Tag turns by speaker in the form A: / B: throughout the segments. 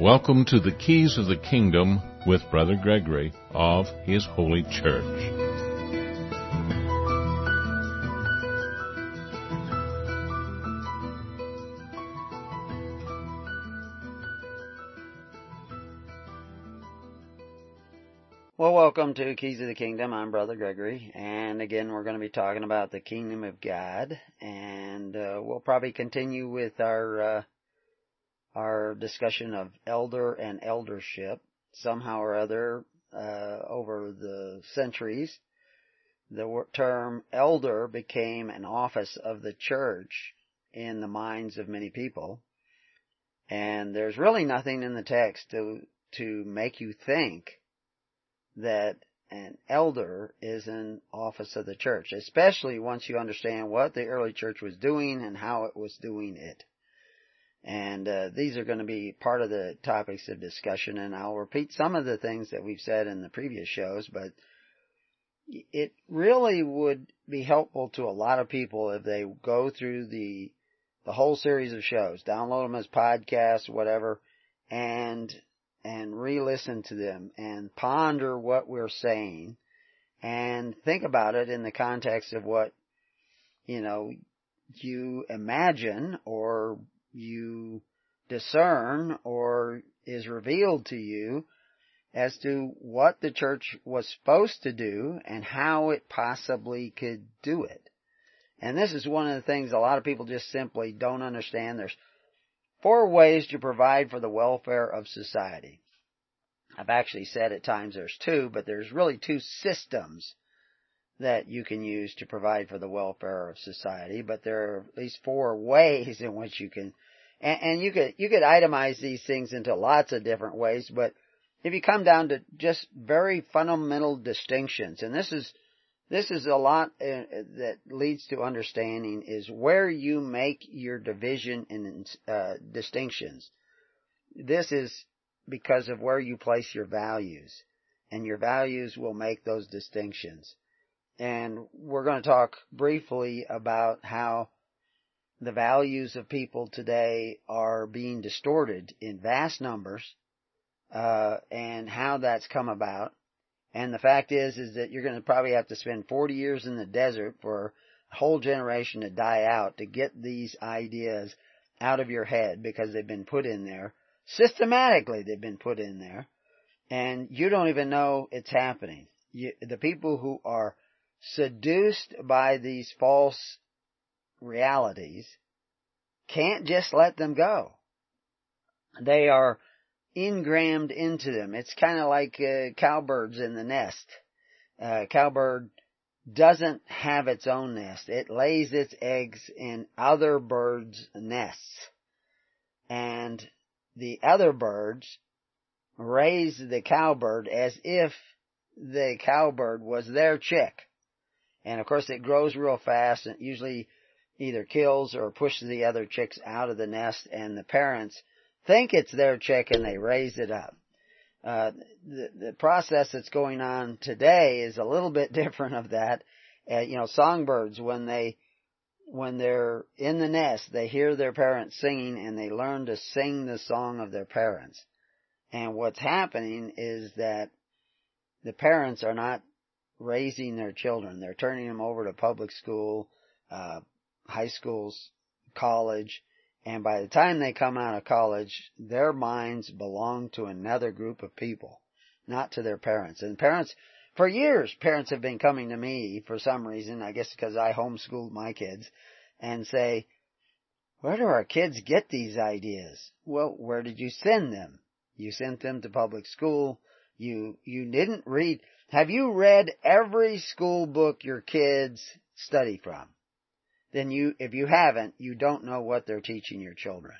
A: Welcome to the Keys of the Kingdom with Brother Gregory of His Holy Church.
B: Well, welcome to Keys of the Kingdom. I'm Brother Gregory, and again, we're going to be talking about the Kingdom of God, and uh, we'll probably continue with our uh, our discussion of elder and eldership somehow or other uh, over the centuries. The term elder became an office of the church in the minds of many people. And there's really nothing in the text to, to make you think that an elder is an office of the church, especially once you understand what the early church was doing and how it was doing it. And uh, these are going to be part of the topics of discussion, and I'll repeat some of the things that we've said in the previous shows, but it really would be helpful to a lot of people if they go through the the whole series of shows, download them as podcasts, whatever, and and re-listen to them and ponder what we're saying and think about it in the context of what you know you imagine or you discern or is revealed to you as to what the church was supposed to do and how it possibly could do it. And this is one of the things a lot of people just simply don't understand. There's four ways to provide for the welfare of society. I've actually said at times there's two, but there's really two systems that you can use to provide for the welfare of society, but there are at least four ways in which you can, and, and you could, you could itemize these things into lots of different ways, but if you come down to just very fundamental distinctions, and this is, this is a lot uh, that leads to understanding is where you make your division and uh, distinctions. This is because of where you place your values, and your values will make those distinctions and we're going to talk briefly about how the values of people today are being distorted in vast numbers, uh, and how that's come about. And the fact is, is that you're going to probably have to spend 40 years in the desert for a whole generation to die out to get these ideas out of your head because they've been put in there. Systematically, they've been put in there. And you don't even know it's happening. You, the people who are seduced by these false realities can't just let them go. They are ingrammed into them. It's kind of like uh, cowbirds in the nest. Uh, cowbird doesn't have its own nest. It lays its eggs in other birds' nests. And the other birds raise the cowbird as if the cowbird was their chick. And of course it grows real fast and usually either kills or pushes the other chicks out of the nest and the parents think it's their chick and they raise it up. Uh, the, the process that's going on today is a little bit different of that. Uh, you know, songbirds, when they, when they're in the nest, they hear their parents singing and they learn to sing the song of their parents. And what's happening is that the parents are not raising their children. They're turning them over to public school, uh, high schools, college, and by the time they come out of college, their minds belong to another group of people, not to their parents. And parents, for years, parents have been coming to me for some reason, I guess because I homeschooled my kids, and say, where do our kids get these ideas? Well, where did you send them? You sent them to public school. You, you didn't read, have you read every school book your kids study from? Then you, if you haven't, you don't know what they're teaching your children.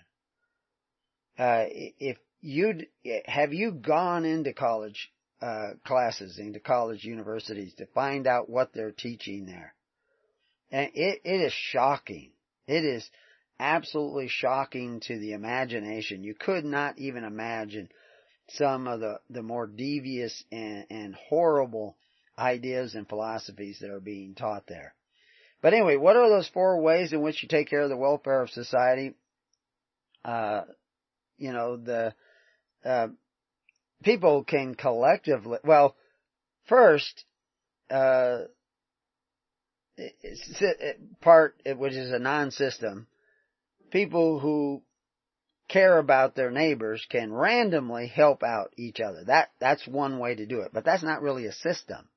B: Uh, if you'd have you gone into college uh, classes, into college universities to find out what they're teaching there, and it it is shocking. It is absolutely shocking to the imagination. You could not even imagine some of the, the more devious and, and horrible ideas and philosophies that are being taught there. But anyway, what are those four ways in which you take care of the welfare of society? Uh, you know, the, uh, people can collectively, well, first, uh, part, which is a non-system, people who care about their neighbors can randomly help out each other. That, that's one way to do it, but that's not really a system.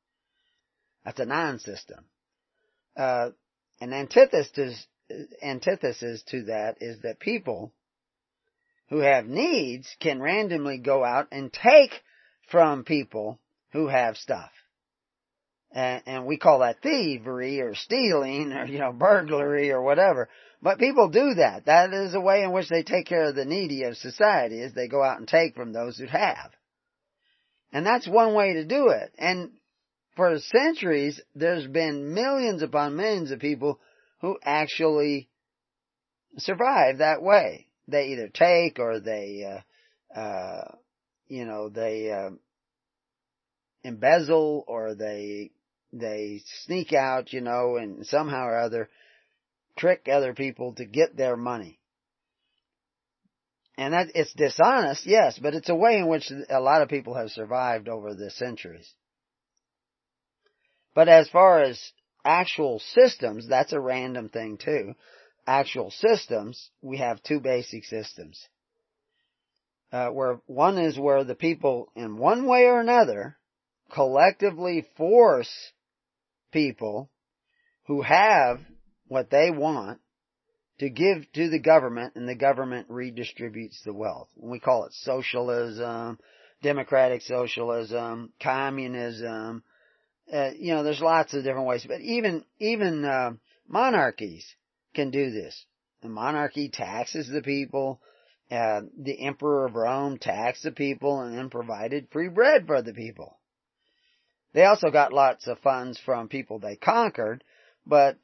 B: That's a non-system. Uh, an antithesis, antithesis to that is that people who have needs can randomly go out and take from people who have stuff. And, and we call that thievery or stealing or, you know, burglary or whatever. But people do that. That is a way in which they take care of the needy of society is they go out and take from those who have. And that's one way to do it. And for centuries, there's been millions upon millions of people who actually survive that way. They either take or they, uh, uh, you know, they, uh, embezzle or they they sneak out, you know, and somehow or other trick other people to get their money. And that, it's dishonest, yes, but it's a way in which a lot of people have survived over the centuries. But as far as actual systems, that's a random thing too. Actual systems, we have two basic systems. Uh, where one is where the people in one way or another collectively force people who have what they want to give to the government and the government redistributes the wealth. We call it socialism, democratic socialism, communism. Uh, you know, there's lots of different ways, but even, even, uh, monarchies can do this. The monarchy taxes the people, uh, the emperor of Rome taxed the people and then provided free bread for the people. They also got lots of funds from people they conquered, but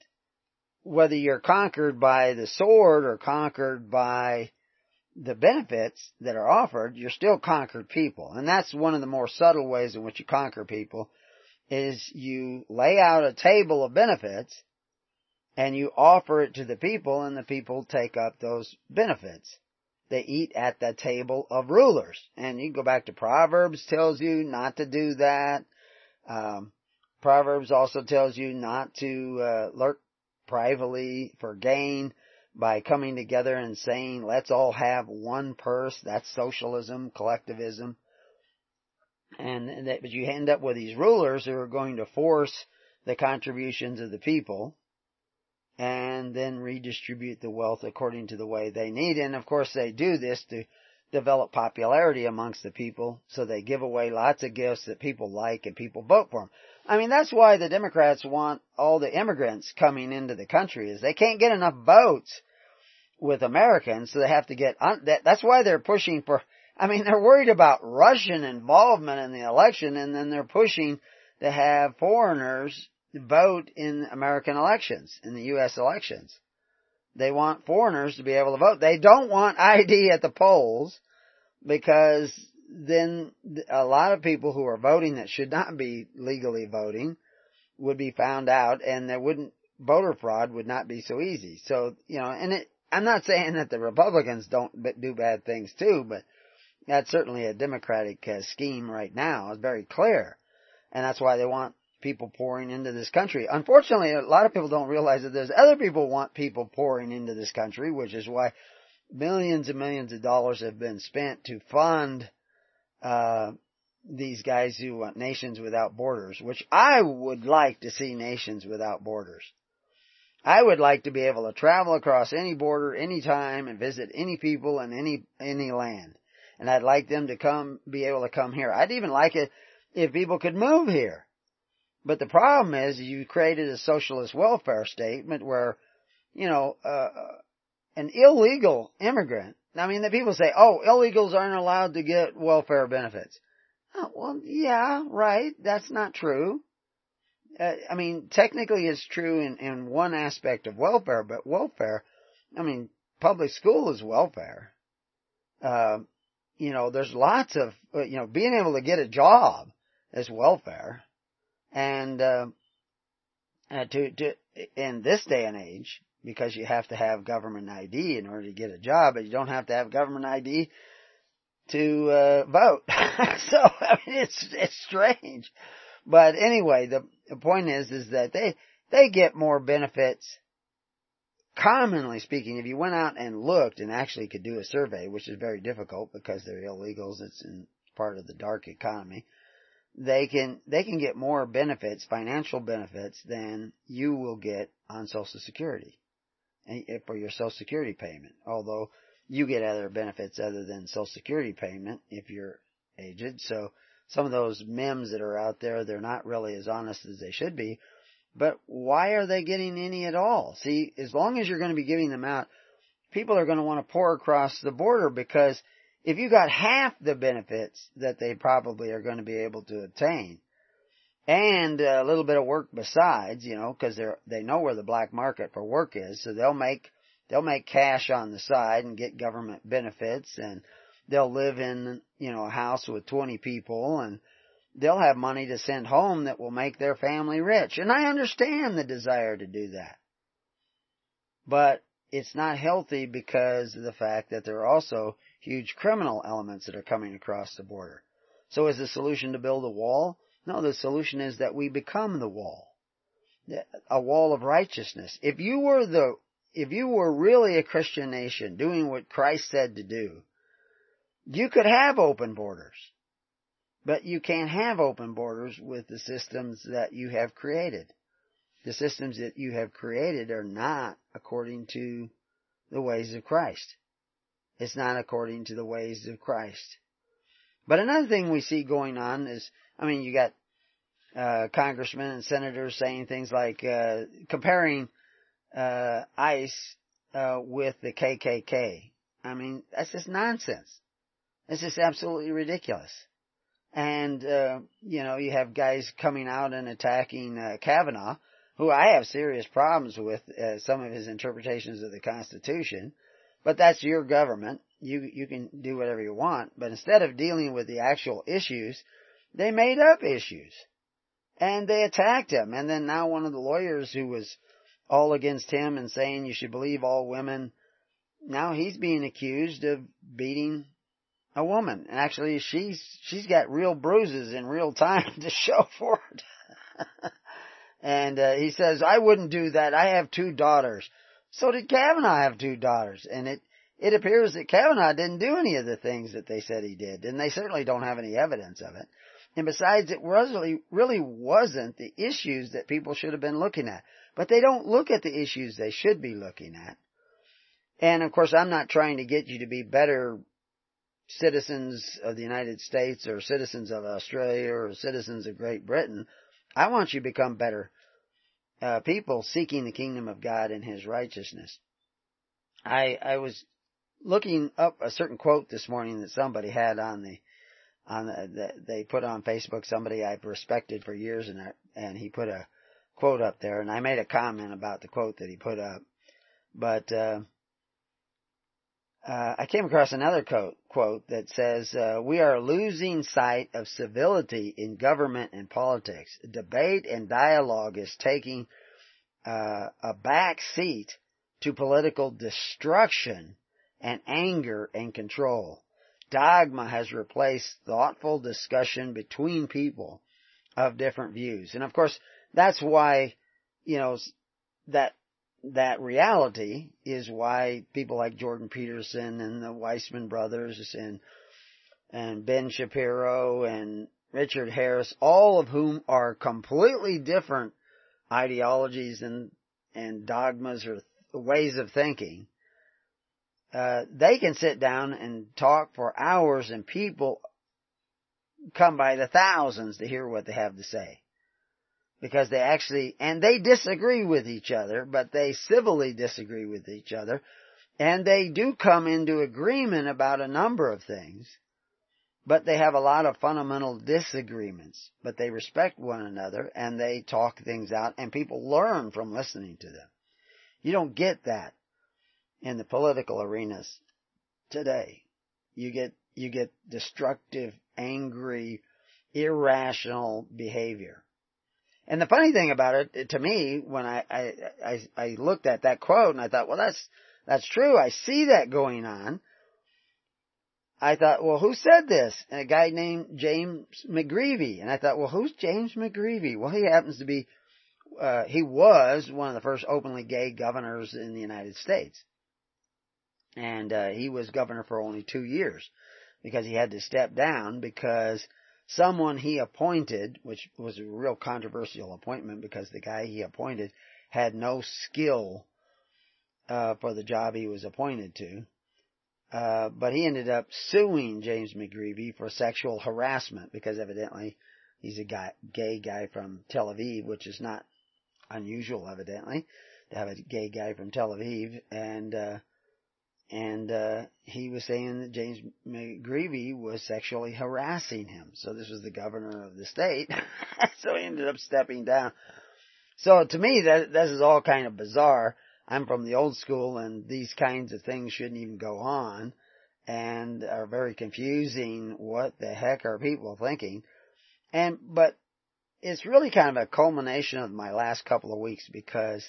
B: whether you're conquered by the sword or conquered by the benefits that are offered, you're still conquered people. And that's one of the more subtle ways in which you conquer people is you lay out a table of benefits and you offer it to the people and the people take up those benefits. They eat at the table of rulers. And you go back to Proverbs tells you not to do that. Um, Proverbs also tells you not to uh, lurk privately for gain by coming together and saying, let's all have one purse. That's socialism, collectivism. And that, but you end up with these rulers who are going to force the contributions of the people and then redistribute the wealth according to the way they need. And of course they do this to develop popularity amongst the people, so they give away lots of gifts that people like and people vote for them. I mean, that's why the Democrats want all the immigrants coming into the country is they can't get enough votes with Americans, so they have to get, un- that, that's why they're pushing for, I mean, they're worried about Russian involvement in the election and then they're pushing to have foreigners vote in American elections, in the U.S. elections. They want foreigners to be able to vote. They don't want ID at the polls because then a lot of people who are voting that should not be legally voting would be found out and there wouldn't, voter fraud would not be so easy. So, you know, and it, I'm not saying that the Republicans don't do bad things too, but that's certainly a Democratic uh, scheme right now. It's very clear. And that's why they want people pouring into this country. Unfortunately, a lot of people don't realize that there's other people want people pouring into this country, which is why millions and millions of dollars have been spent to fund uh, these guys who want nations without borders, which I would like to see nations without borders. I would like to be able to travel across any border anytime and visit any people in any any land. And I'd like them to come be able to come here. I'd even like it if people could move here. But the problem is you created a socialist welfare statement where, you know, uh, an illegal immigrant, I mean, the people say, oh, illegals aren't allowed to get welfare benefits. Oh, well, yeah, right. That's not true. Uh, I mean, technically it's true in, in one aspect of welfare, but welfare, I mean, public school is welfare. Uh, you know, there's lots of, uh, you know, being able to get a job is welfare. And uh, uh, to, to in this day and age, because you have to have government ID in order to get a job, but you don't have to have government ID to uh, vote. so I mean, it's it's strange, but anyway, the, the point is is that they they get more benefits. Commonly speaking, if you went out and looked and actually could do a survey, which is very difficult because they're illegals, it's in part of the dark economy. They can they can get more benefits, financial benefits, than you will get on Social Security eh, for your Social Security payment. Although you get other benefits other than Social Security payment if you're aged. So some of those memes that are out there, they're not really as honest as they should be. But why are they getting any at all? See, as long as you're going to be giving them out, people are going to want to pour across the border because if you got half the benefits that they probably are going to be able to obtain, and a little bit of work besides, you know, because they're they know where the black market for work is, so they'll make they'll make cash on the side and get government benefits and they'll live in, you know, a house with 20 people and they'll have money to send home that will make their family rich. And I understand the desire to do that. But it's not healthy because of the fact that they're also huge criminal elements that are coming across the border. So is the solution to build a wall? No, the solution is that we become the wall. A wall of righteousness. If you were the if you were really a Christian nation doing what Christ said to do, you could have open borders. But you can't have open borders with the systems that you have created. The systems that you have created are not according to the ways of Christ. It's not according to the ways of Christ. But another thing we see going on is, I mean, you got uh, congressmen and senators saying things like uh, comparing uh, ICE uh, with the KKK. I mean, that's just nonsense. It's just absolutely ridiculous. And, uh, you know, you have guys coming out and attacking uh, Kavanaugh, who I have serious problems with some of his interpretations of the Constitution. But that's your government. You you can do whatever you want. But instead of dealing with the actual issues, they made up issues, and they attacked him. And then now one of the lawyers who was all against him and saying you should believe all women. Now he's being accused of beating a woman. And actually she's, she's got real bruises in real time to show for it. and uh, he says, I wouldn't do that. I have two daughters. So did Kavanaugh have two daughters. And it, it appears that Kavanaugh didn't do any of the things that they said he did. And they certainly don't have any evidence of it. And besides, it really, really wasn't the issues that people should have been looking at. But they don't look at the issues they should be looking at. And of course, I'm not trying to get you to be better citizens of the United States or citizens of Australia or citizens of Great Britain. I want you to become better uh, people seeking the kingdom of God and His righteousness. I I was looking up a certain quote this morning that somebody had on the on the, the they put on Facebook. Somebody I've respected for years, and and he put a quote up there, and I made a comment about the quote that he put up. But uh, uh, I came across another quote, quote that says, uh, "We are losing sight of civility in government and politics. Debate and dialogue is taking uh, a back seat to political destruction and anger and control. Dogma has replaced thoughtful discussion between people of different views. And of course, that's why, you know, that, that reality is why people like Jordan Peterson and the Weissman brothers and, and Ben Shapiro and Richard Harris, all of whom are completely different ideologies and, and dogmas or ways of thinking, uh, they can sit down and talk for hours and people come by the thousands to hear what they have to say because they actually, and they disagree with each other, but they civilly disagree with each other, and they do come into agreement about a number of things, but they have a lot of fundamental disagreements, but they respect one another and they talk things out and people learn from listening to them. You don't get that in the political arenas today. You get, you get destructive, angry, irrational behavior. And the funny thing about it, to me, when I, I, I, I looked at that quote and I thought, well, that's, that's true. I see that going on. I thought, well, who said this? And a guy named James McGreevey. And I thought, well, who's James McGreevey? Well, he happens to be, uh, he was one of the first openly gay governors in the United States. And, uh, he was governor for only two years because he had to step down because someone he appointed, which was a real controversial appointment because the guy he appointed had no skill, uh, for the job he was appointed to. Uh, but he ended up suing James McGreevey for sexual harassment because evidently he's a guy, gay guy from Tel Aviv, which is not unusual evidently to have a gay guy from Tel Aviv. And, uh, and, uh, he was saying that James McGreevey was sexually harassing him. So this was the governor of the state. so he ended up stepping down. So to me that, this is all kind of bizarre. I'm from the old school and these kinds of things shouldn't even go on and are very confusing. What the heck are people thinking? And, but it's really kind of a culmination of my last couple of weeks because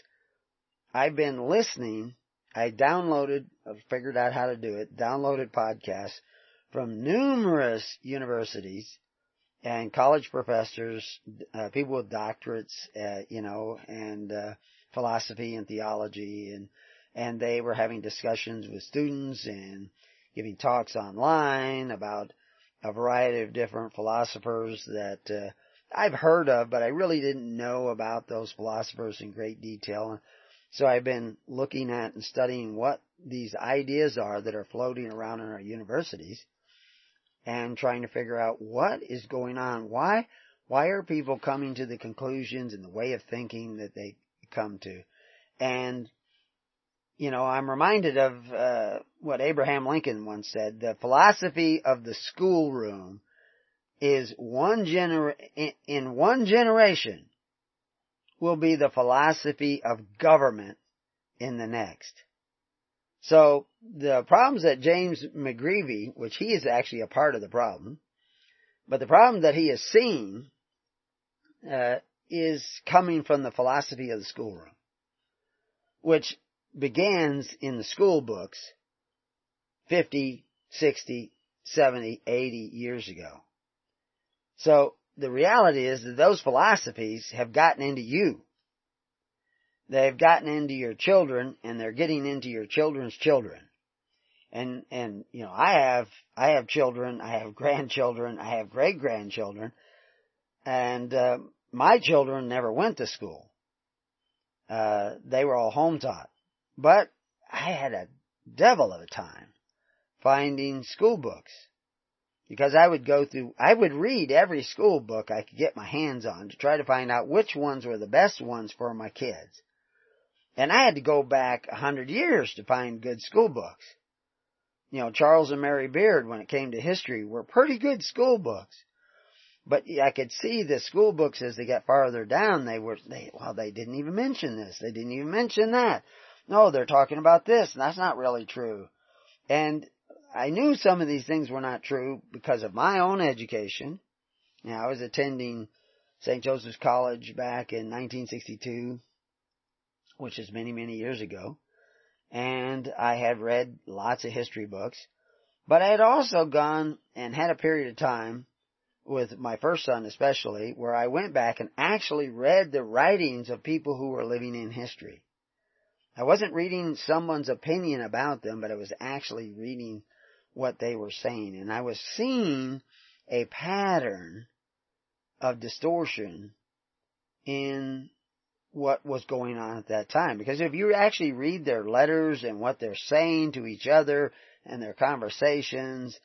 B: I've been listening. I downloaded, figured out how to do it, downloaded podcasts from numerous universities and college professors, uh, people with doctorates, uh, you know, and, uh, philosophy and theology and, and they were having discussions with students and giving talks online about a variety of different philosophers that, uh, I've heard of, but I really didn't know about those philosophers in great detail. So I've been looking at and studying what these ideas are that are floating around in our universities and trying to figure out what is going on. Why, why are people coming to the conclusions and the way of thinking that they come to. And, you know, I'm reminded of, uh, what Abraham Lincoln once said, the philosophy of the schoolroom is one gener, in one generation will be the philosophy of government in the next. So the problems that James McGreevey, which he is actually a part of the problem, but the problem that he has seen uh, is coming from the philosophy of the schoolroom, which begins in the school books 50, 60, 70, 80 years ago. So the reality is that those philosophies have gotten into you. They've gotten into your children and they're getting into your children's children. And, and, you know, I have, I have children, I have grandchildren, I have great grandchildren, and, uh, my children never went to school. Uh, they were all home taught. But I had a devil of a time finding school books. Because I would go through, I would read every school book I could get my hands on to try to find out which ones were the best ones for my kids. And I had to go back a hundred years to find good school books. You know, Charles and Mary Beard, when it came to history, were pretty good school books. But I could see the school books as they got farther down, they were, they, well, they didn't even mention this. They didn't even mention that. No, they're talking about this, and that's not really true. And I knew some of these things were not true because of my own education. You know, I was attending St. Joseph's College back in 1962, which is many, many years ago. And I had read lots of history books. But I had also gone and had a period of time with my first son especially, where I went back and actually read the writings of people who were living in history. I wasn't reading someone's opinion about them, but I was actually reading what they were saying. And I was seeing a pattern of distortion in what was going on at that time. Because if you actually read their letters and what they're saying to each other and their conversations,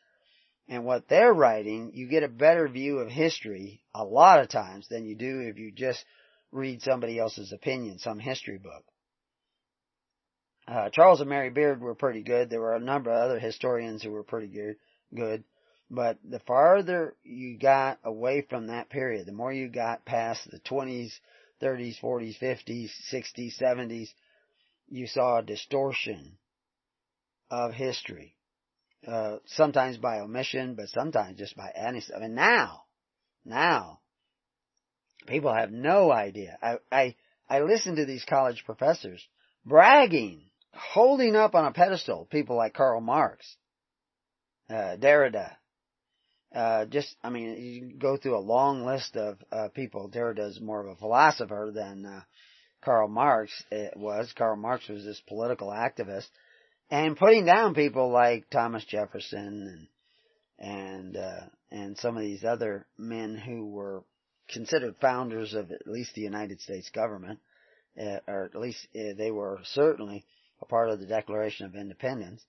B: and what they're writing, you get a better view of history a lot of times than you do if you just read somebody else's opinion, some history book. Uh, Charles and Mary Beard were pretty good. There were a number of other historians who were pretty good, good. But the farther you got away from that period, the more you got past the 20s, 30s, 40s, 50s, 60s, 70s, you saw a distortion of history uh, sometimes by omission, but sometimes just by adding stuff. And now, now, people have no idea. I, I, I listen to these college professors bragging, holding up on a pedestal people like Karl Marx uh, Derrida. Uh, just, I mean, you go through a long list of uh, people. Derrida is more of a philosopher than uh, Karl Marx it was. Karl Marx was this political activist, and putting down people like Thomas Jefferson and and uh, and some of these other men who were considered founders of at least the United States government, uh, or at least uh, they were certainly a part of the Declaration of Independence.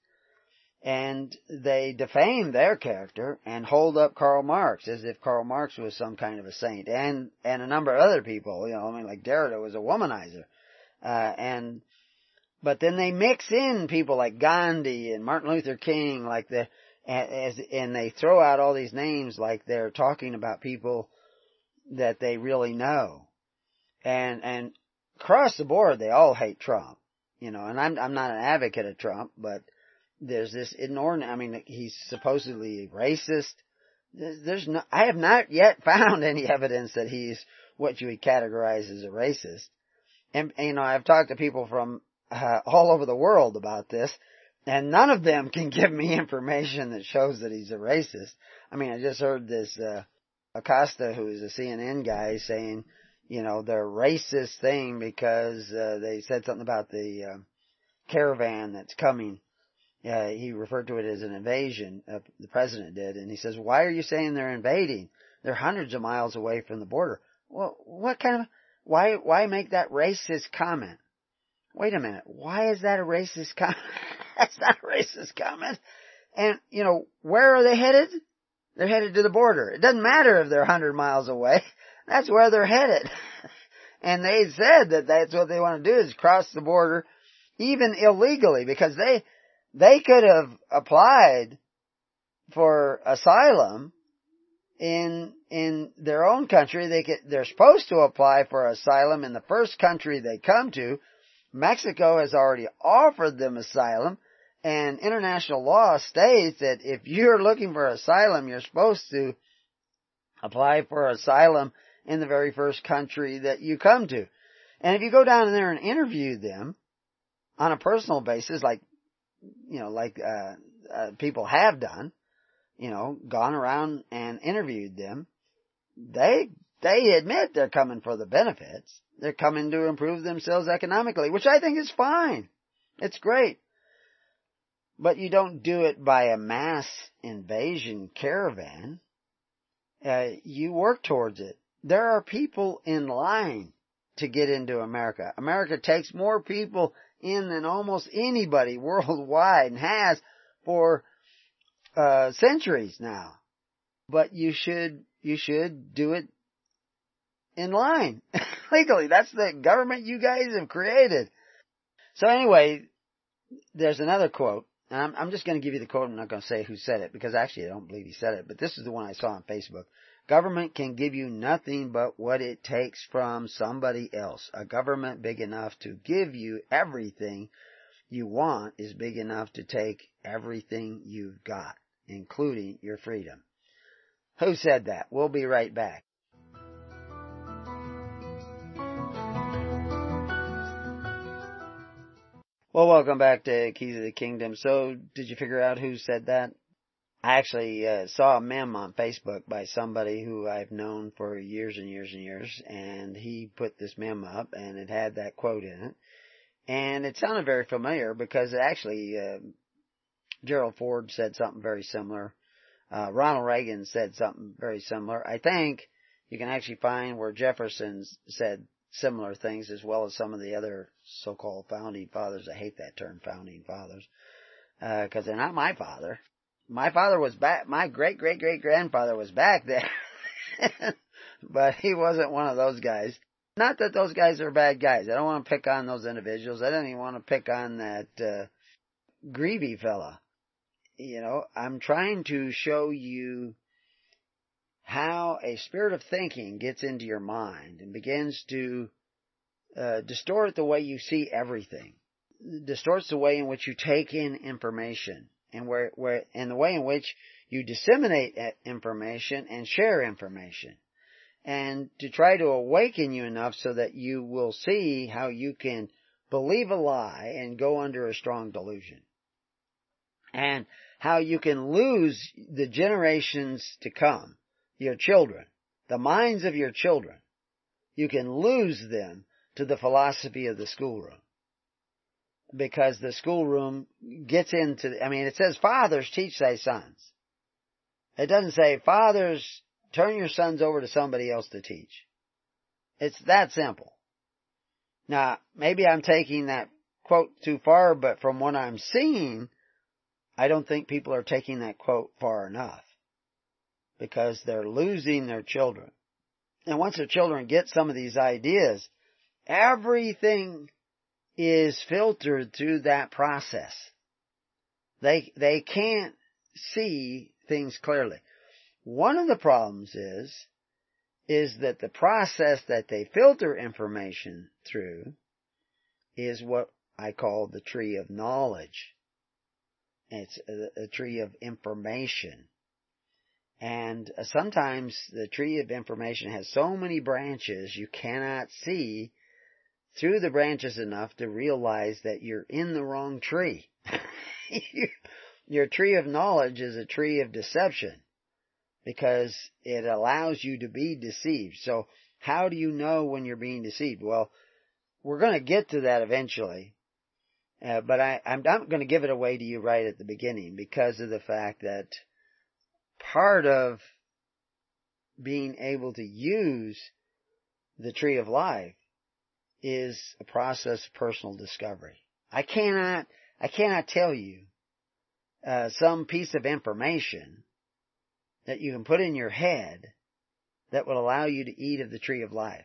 B: And they defame their character and hold up Karl Marx as if Karl Marx was some kind of a saint, and and a number of other people. You know, I mean, like Derrida was a womanizer, uh, and but then they mix in people like Gandhi and Martin Luther King, like the as and they throw out all these names like they're talking about people that they really know, and and across the board they all hate Trump, you know. And I'm I'm not an advocate of Trump, but there's this inordinate. I mean, he's supposedly racist. There's, there's no. I have not yet found any evidence that he's what you would categorize as a racist. And, and you know, I've talked to people from uh, all over the world about this, and none of them can give me information that shows that he's a racist. I mean, I just heard this uh, Acosta, who is a CNN guy, saying, you know, they're racist thing because uh, they said something about the uh, caravan that's coming. Uh, he referred to it as an invasion. Uh, the president did, and he says, "Why are you saying they're invading? They're hundreds of miles away from the border." Well, what kind of why why make that racist comment? Wait a minute, why is that a racist comment? That's not a racist comment. And you know, where are they headed? They're headed to the border. It doesn't matter if they're 100 miles away. That's where they're headed. and they said that that's what they want to do is cross the border even illegally because they, they could have applied for asylum in, in their own country. They could, they're supposed to apply for asylum in the first country they come to. Mexico has already offered them asylum and international law states that if you're looking for asylum, you're supposed to apply for asylum in the very first country that you come to. And if you go down there and interview them on a personal basis, like, you know, like, uh, uh, people have done, you know, gone around and interviewed them, they, they admit they're coming for the benefits. They're coming to improve themselves economically, which I think is fine. It's great. But you don't do it by a mass invasion caravan. Uh, you work towards it. There are people in line to get into America. America takes more people in than almost anybody worldwide and has for uh, centuries now. But you should you should do it in line legally. That's the government you guys have created. So anyway, there's another quote I'm, I'm just going to give you the quote. I'm not going to say who said it because actually I don't believe he said it, but this is the one I saw on Facebook. Government can give you nothing but what it takes from somebody else. A government big enough to give you everything you want is big enough to take everything you've got, including your freedom. Who said that? We'll be right back. Well, welcome back to Keys of the Kingdom. So, did you figure out who said that? I actually uh, saw a meme on Facebook by somebody who I've known for years and years and years, and he put this meme up, and it had that quote in it, and it sounded very familiar because it actually uh, Gerald Ford said something very similar. Uh, Ronald Reagan said something very similar. I think you can actually find where Jefferson said similar things as well as some of the other so-called founding fathers. I hate that term, founding fathers, because uh, they're not my father. My father was back. My great great great grandfather was back there, but he wasn't one of those guys. Not that those guys are bad guys. I don't want to pick on those individuals. I don't even want to pick on that uh, Greevey fella. You know, I'm trying to show you how a spirit of thinking gets into your mind and begins to uh, distort the way you see everything, distorts the way in which you take in information, and where where and the way in which you disseminate information and share information, and to try to awaken you enough so that you will see how you can believe a lie and go under a strong delusion. and how you can lose the generations to come, your children, the minds of your children. You can lose them to the philosophy of the schoolroom. Because the schoolroom gets into, I mean, it says, fathers teach thy sons. It doesn't say, fathers, turn your sons over to somebody else to teach. It's that simple. Now, maybe I'm taking that quote too far, but from what I'm seeing, I don't think people are taking that quote far enough. Because they're losing their children. And once their children get some of these ideas, everything is filtered through that process. They, they can't see things clearly. One of the problems is, is that the process that they filter information through is what I call the tree of knowledge. It's a, a tree of information. And uh, sometimes the tree of information has so many branches you cannot see through the branches enough to realize that you're in the wrong tree. Your tree of knowledge is a tree of deception because it allows you to be deceived. So how do you know when you're being deceived? Well, we're going to get to that eventually. Uh, but I, I'm not going to give it away to you right at the beginning because of the fact that part of being able to use the tree of life is a process of personal discovery. I cannot, I cannot tell you uh, some piece of information that you can put in your head that will allow you to eat of the tree of life.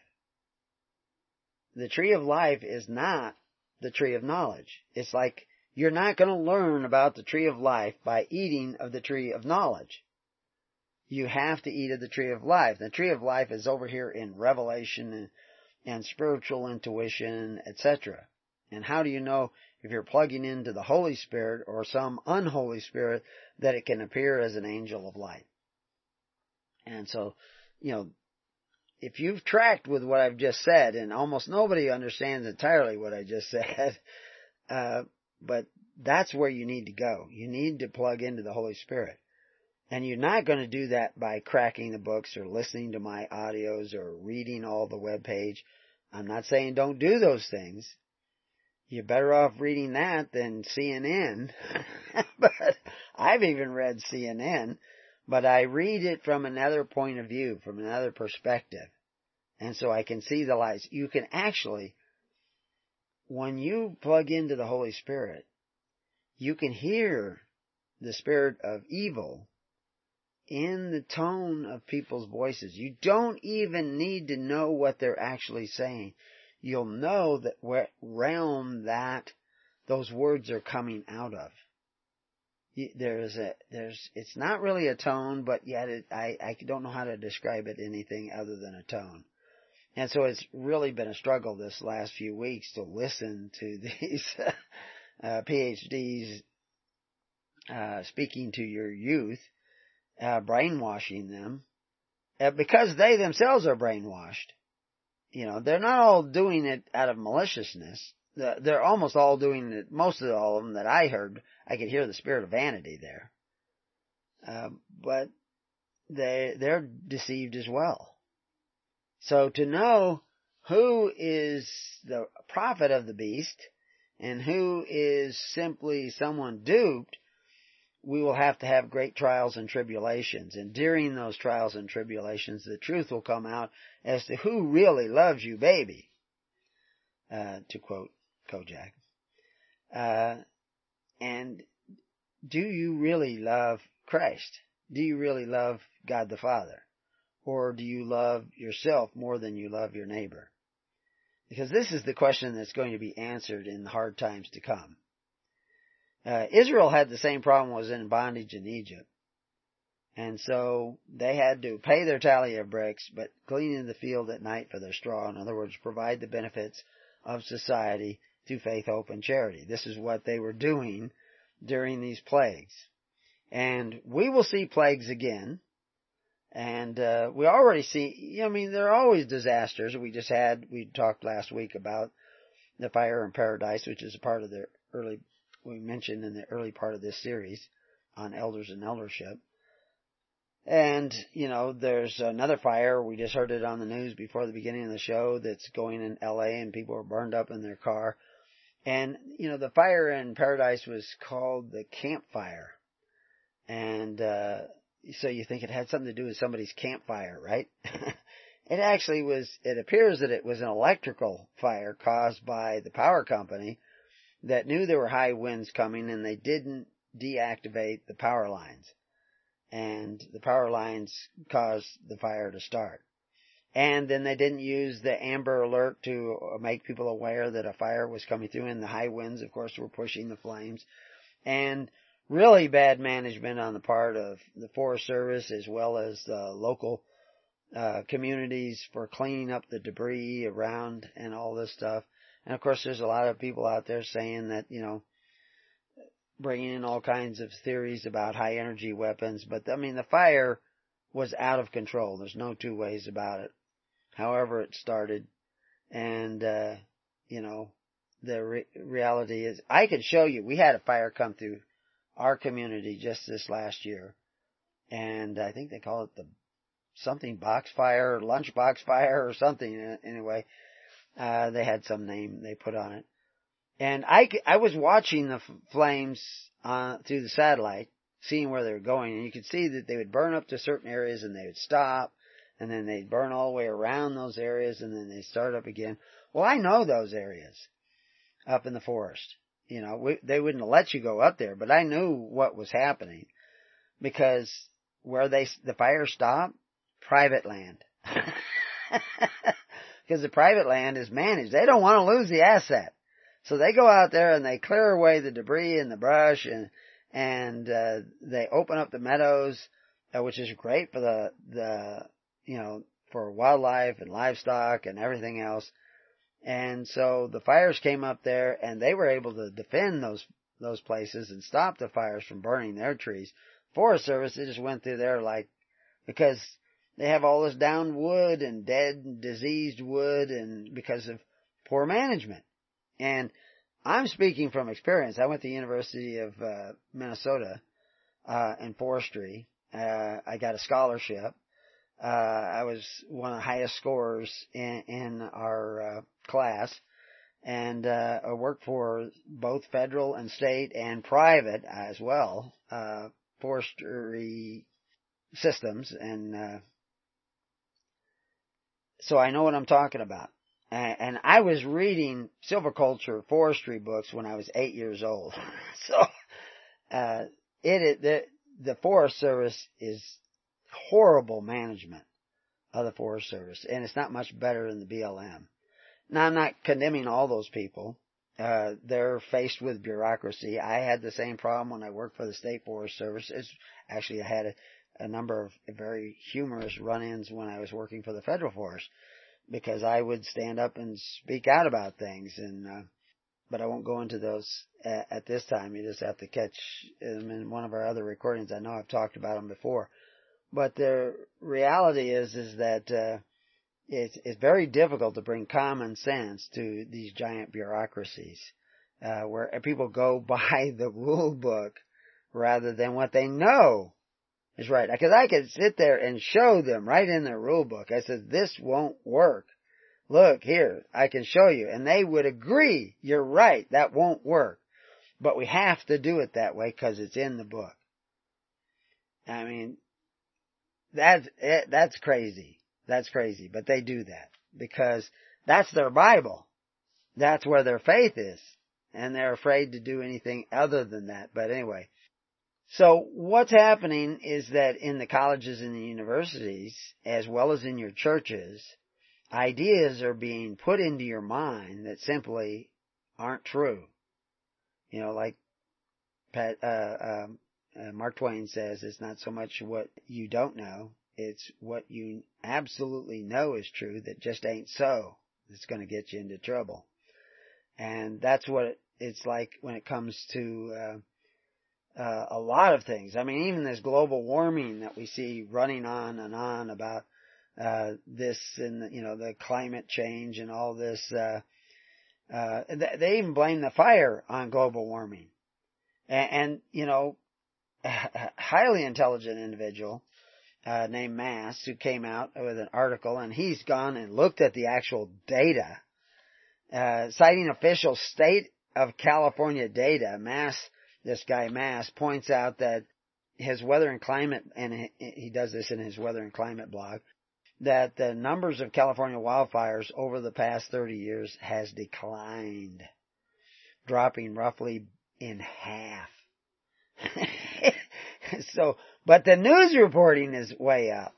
B: The tree of life is not the tree of knowledge. It's like you're not going to learn about the tree of life by eating of the tree of knowledge. You have to eat of the tree of life. The tree of life is over here in revelation and, spiritual intuition, etc. And how do you know if you're plugging into the Holy Spirit or some unholy spirit that it can appear as an angel of light? And so, you know, if you've tracked with what I've just said, and almost nobody understands entirely what I just said, uh, but that's where you need to go. You need to plug into the Holy Spirit. And you're not going to do that by cracking the books or listening to my audios or reading all the web page. I'm not saying don't do those things. You're better off reading that than CNN. but I've even read CNN but I read it from another point of view, from another perspective. And so I can see the lights. You can actually, when you plug into the Holy Spirit, you can hear the spirit of evil in the tone of people's voices. You don't even need to know what they're actually saying. You'll know that what realm that those words are coming out of there's a there's it's not really a tone, but yet it, I I don't know how to describe it anything other than a tone. And so it's really been a struggle this last few weeks to listen to these uh, PhDs uh, speaking to your youth, uh, brainwashing them, uh, because they themselves are brainwashed. You know, they're not all doing it out of maliciousness they're almost all doing it, most of all of them that I heard, I could hear the spirit of vanity there. Uh, but they, they're deceived as well. So to know who is the prophet of the beast and who is simply someone duped, we will have to have great trials and tribulations. And during those trials and tribulations, the truth will come out as to who really loves you, baby. Uh, to quote Kojak. Uh, and do you really love Christ? Do you really love God the Father? Or do you love yourself more than you love your neighbor? Because this is the question that's going to be answered in the hard times to come. Uh, Israel had the same problem was in bondage in Egypt. And so they had to pay their tally of bricks, but clean in the field at night for their straw. In other words, provide the benefits of society through faith, hope, and charity. This is what they were doing during these plagues. And we will see plagues again. And uh, we already see, I mean, there are always disasters. We just had, we talked last week about the fire in Paradise, which is a part of the early we mentioned in the early part of this series on elders and eldership. And, you know, there's another fire. We just heard it on the news before the beginning of the show that's going in LA and people are burned up in their car. And, you know, the fire in Paradise was called the campfire. And, uh, so you think it had something to do with somebody's campfire, right? it actually was, it appears that it was an electrical fire caused by the power company that knew there were high winds coming and they didn't deactivate the power lines. And the power lines caused the fire to start. And then they didn't use the amber alert to make people aware that a fire was coming through and the high winds, of course, were pushing the flames. And really bad management on the part of the Forest Service as well as the local uh, communities for cleaning up the debris around and all this stuff. And of course, there's a lot of people out there saying that, you know, bringing in all kinds of theories about high energy weapons, but I mean, the fire was out of control. There's no two ways about it. However it started, and, uh, you know, the re- reality is, I could show you, we had a fire come through our community just this last year. And I think they call it the something box fire, lunch box fire or something anyway. Uh, they had some name they put on it. And I, I was watching the flames, uh, through the satellite, seeing where they were going, and you could see that they would burn up to certain areas and they would stop, and then they'd burn all the way around those areas, and then they start up again. Well, I know those areas up in the forest. You know, we, they wouldn't let you go up there, but I knew what was happening because where they, the fire stopped, private land. Because the private land is managed. They don't want to lose the asset. So they go out there and they clear away the debris and the brush and, and, uh, they open up the meadows, uh, which is great for the, the, you know, for wildlife and livestock and everything else. And so the fires came up there and they were able to defend those, those places and stop the fires from burning their trees. Forest Service, they just went through there like, because they have all this down wood and dead and diseased wood and because of poor management. And I'm speaking from experience. I went to the University of uh, Minnesota uh, in forestry. Uh, I got a scholarship uh, I was one of the highest scorers in, in our uh, class, and uh, I worked for both federal and state and private as well uh, forestry systems, and uh, so I know what I'm talking about. And I was reading silviculture forestry books when I was eight years old. so, uh, it, the, the Forest Service is horrible management of the Forest Service, and it's not much better than the BLM. Now, I'm not condemning all those people. Uh, they're faced with bureaucracy. I had the same problem when I worked for the State Forest Service. It's, actually, I had a, a number of very humorous run-ins when I was working for the Federal force because I would stand up and speak out about things and, uh, but I won't go into those at, at this time. You just have to catch them in one of our other recordings. I know I've talked about them before. But the reality is, is that, uh, it's, it's very difficult to bring common sense to these giant bureaucracies, uh, where people go by the rule book rather than what they know is right. Because I could sit there and show them right in their rule book. I said, this won't work. Look here, I can show you. And they would agree, you're right, that won't work. But we have to do it that way because it's in the book. I mean, that's, it, that's crazy. That's crazy. But they do that because that's their Bible. That's where their faith is. And they're afraid to do anything other than that. But anyway. So what's happening is that in the colleges and the universities, as well as in your churches, ideas are being put into your mind that simply aren't true. You know, like Pat, uh, um, uh, Mark Twain says it's not so much what you don't know, it's what you absolutely know is true that just ain't so that's going to get you into trouble. And that's what it's like when it comes to uh, a lot of things. I mean, even this global warming that we see running on and on about uh, this and you know the climate change and all this. Uh, uh, they even blame the fire on global warming And, and you know, a highly intelligent individual uh, named Mass who came out with an article, and he's gone and looked at the actual data, uh, citing official state of California data. Mass, this guy Mass points out that his weather and climate, and he does this in his weather and climate blog, that the numbers of California wildfires over the past 30 years has declined, dropping roughly in half. so, but the news reporting is way up.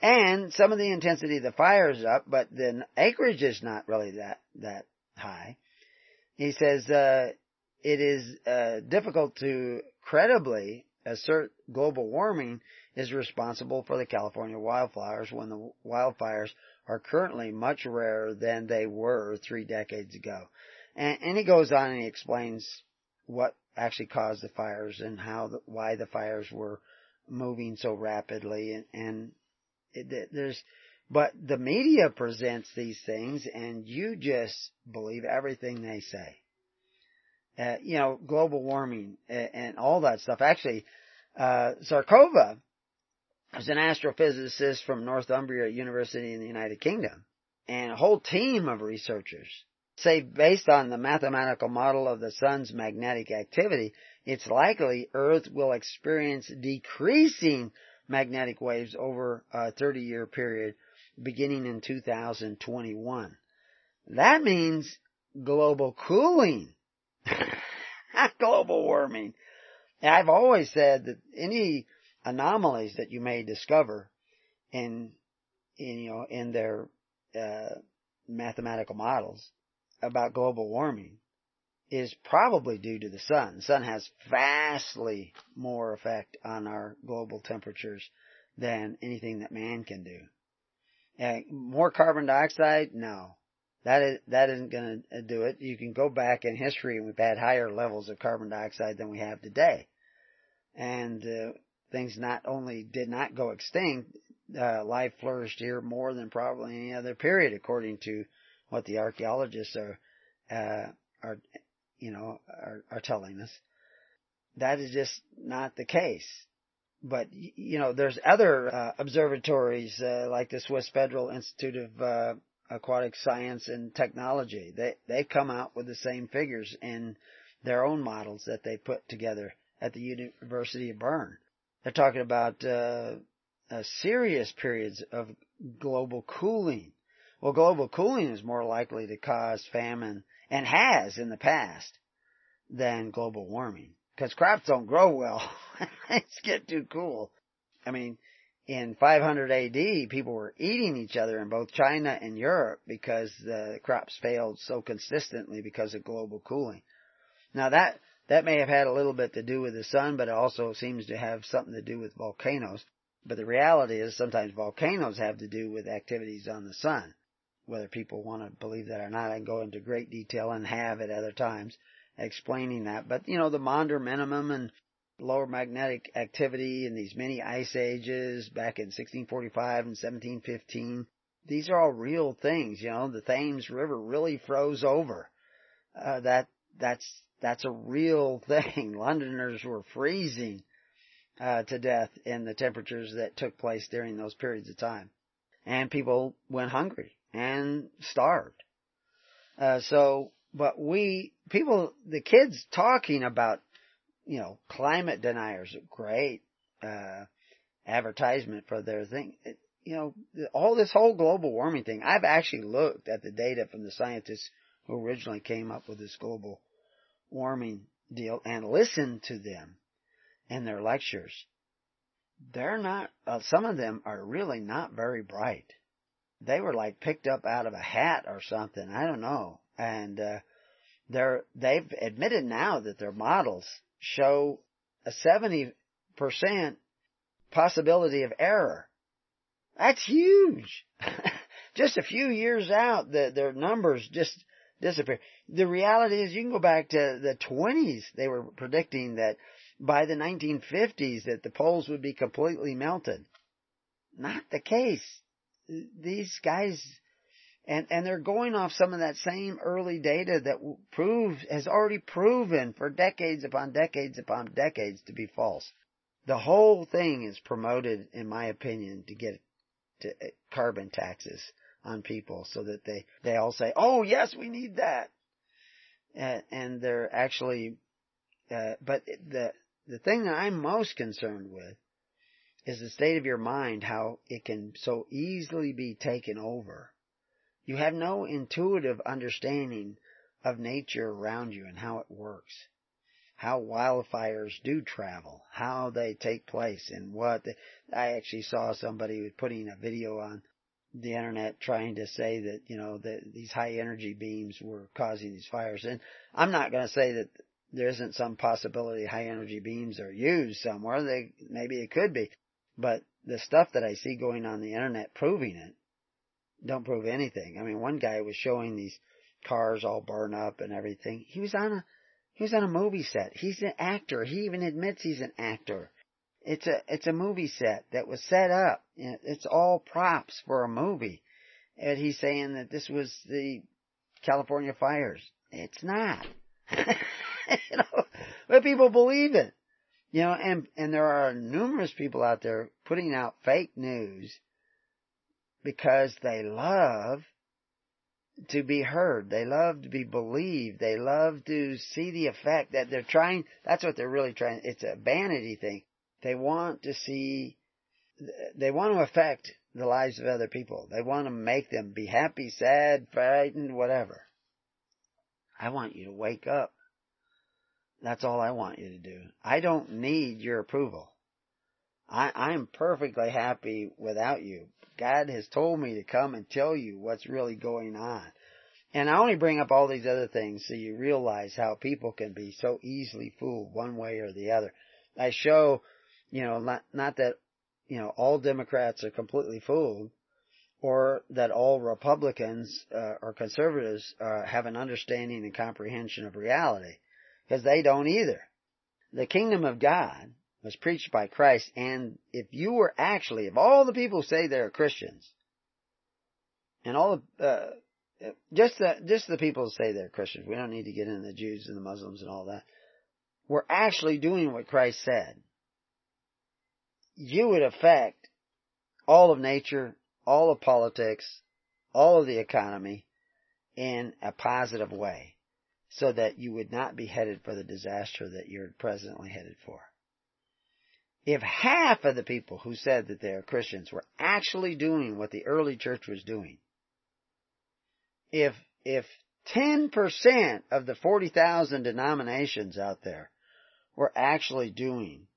B: And some of the intensity of the fire is up, but the acreage is not really that, that high. He says, uh, it is, uh, difficult to credibly assert global warming is responsible for the California wildfires when the wildfires are currently much rarer than they were three decades ago. And, and he goes on and he explains what actually caused the fires and how the, why the fires were moving so rapidly and, and it, there's but the media presents these things and you just believe everything they say uh, you know global warming and, and all that stuff actually uh, Zharkova is an astrophysicist from Northumbria University in the United Kingdom and a whole team of researchers say based on the mathematical model of the sun's magnetic activity, it's likely Earth will experience decreasing magnetic waves over a 30 year period beginning in 2021. That means global cooling. global warming. I've always said that any anomalies that you may discover in, in you know, in their, uh, mathematical models about global warming is probably due to the sun. The sun has vastly more effect on our global temperatures than anything that man can do. And more carbon dioxide? No. That is, that isn't gonna do it. You can go back in history and we've had higher levels of carbon dioxide than we have today. And, uh, things not only did not go extinct, uh, life flourished here more than probably any other period according to what the archaeologists are, uh, are, you know, are, are telling us. That is just not the case. But, you know, there's other uh, observatories uh, like the Swiss Federal Institute of uh, Aquatic Science and Technology. They they come out with the same figures in their own models that they put together at the University of Bern. They're talking about uh, uh, serious periods of global cooling well, global cooling is more likely to cause famine, and has in the past, than global warming. Because crops don't grow well. it's get too cool. I mean, in 500 AD, people were eating each other in both China and Europe because the crops failed so consistently because of global cooling. Now that, that may have had a little bit to do with the sun, but it also seems to have something to do with volcanoes. But the reality is sometimes volcanoes have to do with activities on the sun whether people want to believe that or not. I can go into great detail and have at other times explaining that. But, you know, the Maunder minimum and lower magnetic activity in these many ice ages back in 1645 and 1715, these are all real things. You know, the Thames River really froze over. Uh, that, that's, that's a real thing. Londoners were freezing, uh, to death in the temperatures that took place during those periods of time. And people went hungry and starved. Uh, so, but we, people, the kids talking about, you know, climate deniers, are great, uh, advertisement for their thing. It, you know, all this whole global warming thing, I've actually looked at the data from the scientists who originally came up with this global warming deal and listened to them in their lectures. They're not, uh, some of them are really not very bright they were like picked up out of a hat or something. I don't know. And uh, they're they've admitted now that their models show a seventy percent possibility of error. That's huge. just a few years out, the, their numbers just disappear. The reality is you can go back to the 20s. They were predicting that by the 1950s that the poles would be completely melted. Not the case these guys And, and they're going off some of that same early data that proves, has already proven for decades upon decades upon decades to be false. The whole thing is promoted, in my opinion, to get to uh, carbon taxes on people so that they, they all say, oh yes, we need that. Uh, and they're actually, uh, but the, the thing that I'm most concerned with is the state of your mind, how it can so easily be taken over. You have no intuitive understanding of nature around you and how it works. How wildfires do travel, how they take place and what. I actually saw somebody putting a video on the internet trying to say that, you know, that these high energy beams were causing these fires. And I'm not going to say that there isn't some possibility high energy beams are used somewhere. They, maybe it could be. But the stuff that I see going on the internet proving it don't prove anything. I mean, one guy was showing these cars all burn up and everything. He was on a, he was on a movie set. He's an actor. He even admits he's an actor. It's a, it's a movie set that was set up. It's all props for a movie. And he's saying that this was the California fires. It's not. you know, but people believe it. You know, and, and there are numerous people out there putting out fake news because they love to be heard. They love to be believed. They love to see the effect that they're trying. That's what they're really trying. It's a vanity thing. They want to see, they want to affect the lives of other people. They want to make them be happy, sad, frightened, whatever. I want you to wake up that's all I want you to do. I don't need your approval. I, I'm perfectly happy without you. God has told me to come and tell you what's really going on. And I only bring up all these other things so you realize how people can be so easily fooled one way or the other. I show, you know, not, not that, you know, all Democrats are completely fooled or that all Republicans uh, or conservatives uh, have an understanding and comprehension of reality because they don't either. The kingdom of God was preached by Christ, and if you were actually, if all the people say they're Christians, and all the, uh, just the, just the people say they're Christians, we don't need to get into the Jews and the Muslims and all that, were actually doing what Christ said, you would affect all of nature, all of politics, all of the economy in a positive way so that you would not be headed for the disaster that you're presently headed for. If half of the people who said that they are Christians were actually doing what the early church was doing, if, if 10% of the 40,000 denominations out there were actually doing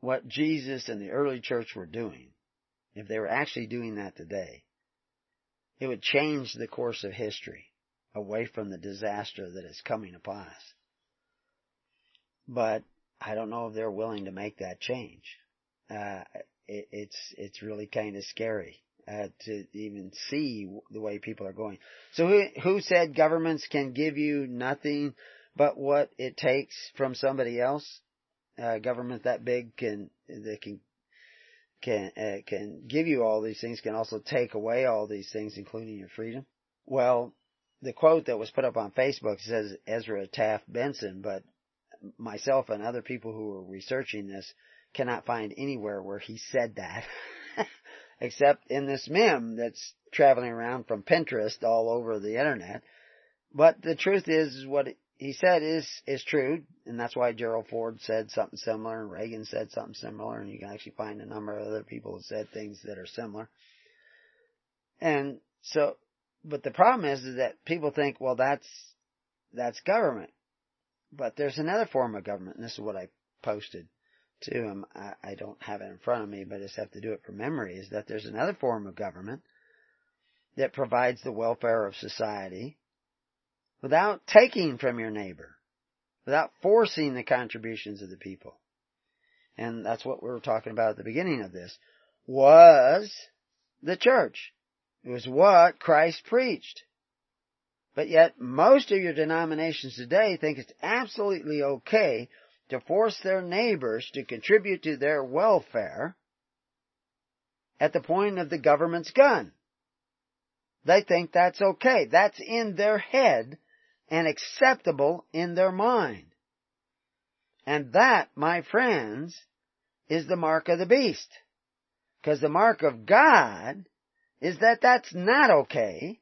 B: what Jesus and the early church were doing, if they were actually doing that today, it would change the course of history away from the disaster that is coming upon us. But I don't know if they're willing to make that change. Uh, it, it's it's really kind of scary uh, to even see the way people are going. So who who said governments can give you nothing but what it takes from somebody else? Uh, government that big can they can can uh, can give you all these things, can also take away all these things, including your freedom. Well, the quote that was put up on Facebook says Ezra Taft Benson, but myself and other people who were researching this cannot find anywhere where he said that. Except in this meme that's traveling around from Pinterest all over the internet. But the truth is, what he said is, is true, and that's why Gerald Ford said something similar, and Reagan said something similar, and you can actually find a number of other people who said things that are similar. And so, but the problem is, is that people think, well, that's, that's government. But there's another form of government, and this is what I posted to him. I, I don't have it in front of me, but I just have to do it from memory, is that there's another form of government that provides the welfare of society without taking from your neighbor, without forcing the contributions of the people. And that's what we were talking about at the beginning of this, was the church. It was what Christ preached. But yet, most of your denominations today think it's absolutely okay to force their neighbors to contribute to their welfare at the point of the government's gun. They think that's okay. That's in their head and acceptable in their mind. And that, my friends, is the mark of the beast. Because the mark of God is that that's not okay.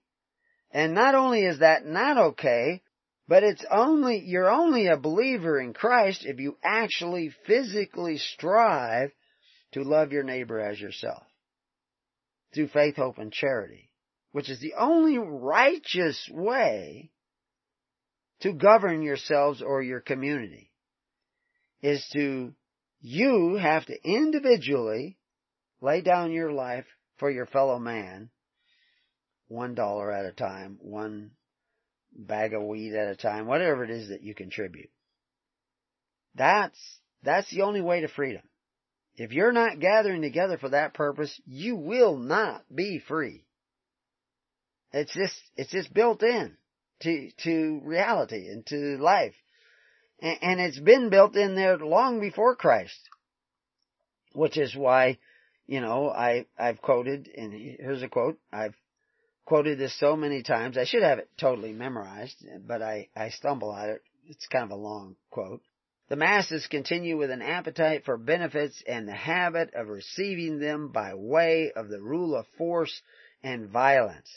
B: And not only is that not okay, but it's only, you're only a believer in Christ if you actually physically strive to love your neighbor as yourself. Through faith, hope, and charity. Which is the only righteous way to govern yourselves or your community. Is to, you have to individually lay down your life for your fellow man, one dollar at a time, one bag of weed at a time, whatever it is that you contribute. That's, that's the only way to freedom. If you're not gathering together for that purpose, you will not be free. It's just, it's just built in to, to reality and to life. And, and it's been built in there long before Christ. Which is why, you know, I, I've quoted, and here's a quote, I've quoted this so many times. I should have it totally memorized, but I, I stumble at it. It's kind of a long quote. The masses continue with an appetite for benefits and the habit of receiving them by way of the rule of force and violence.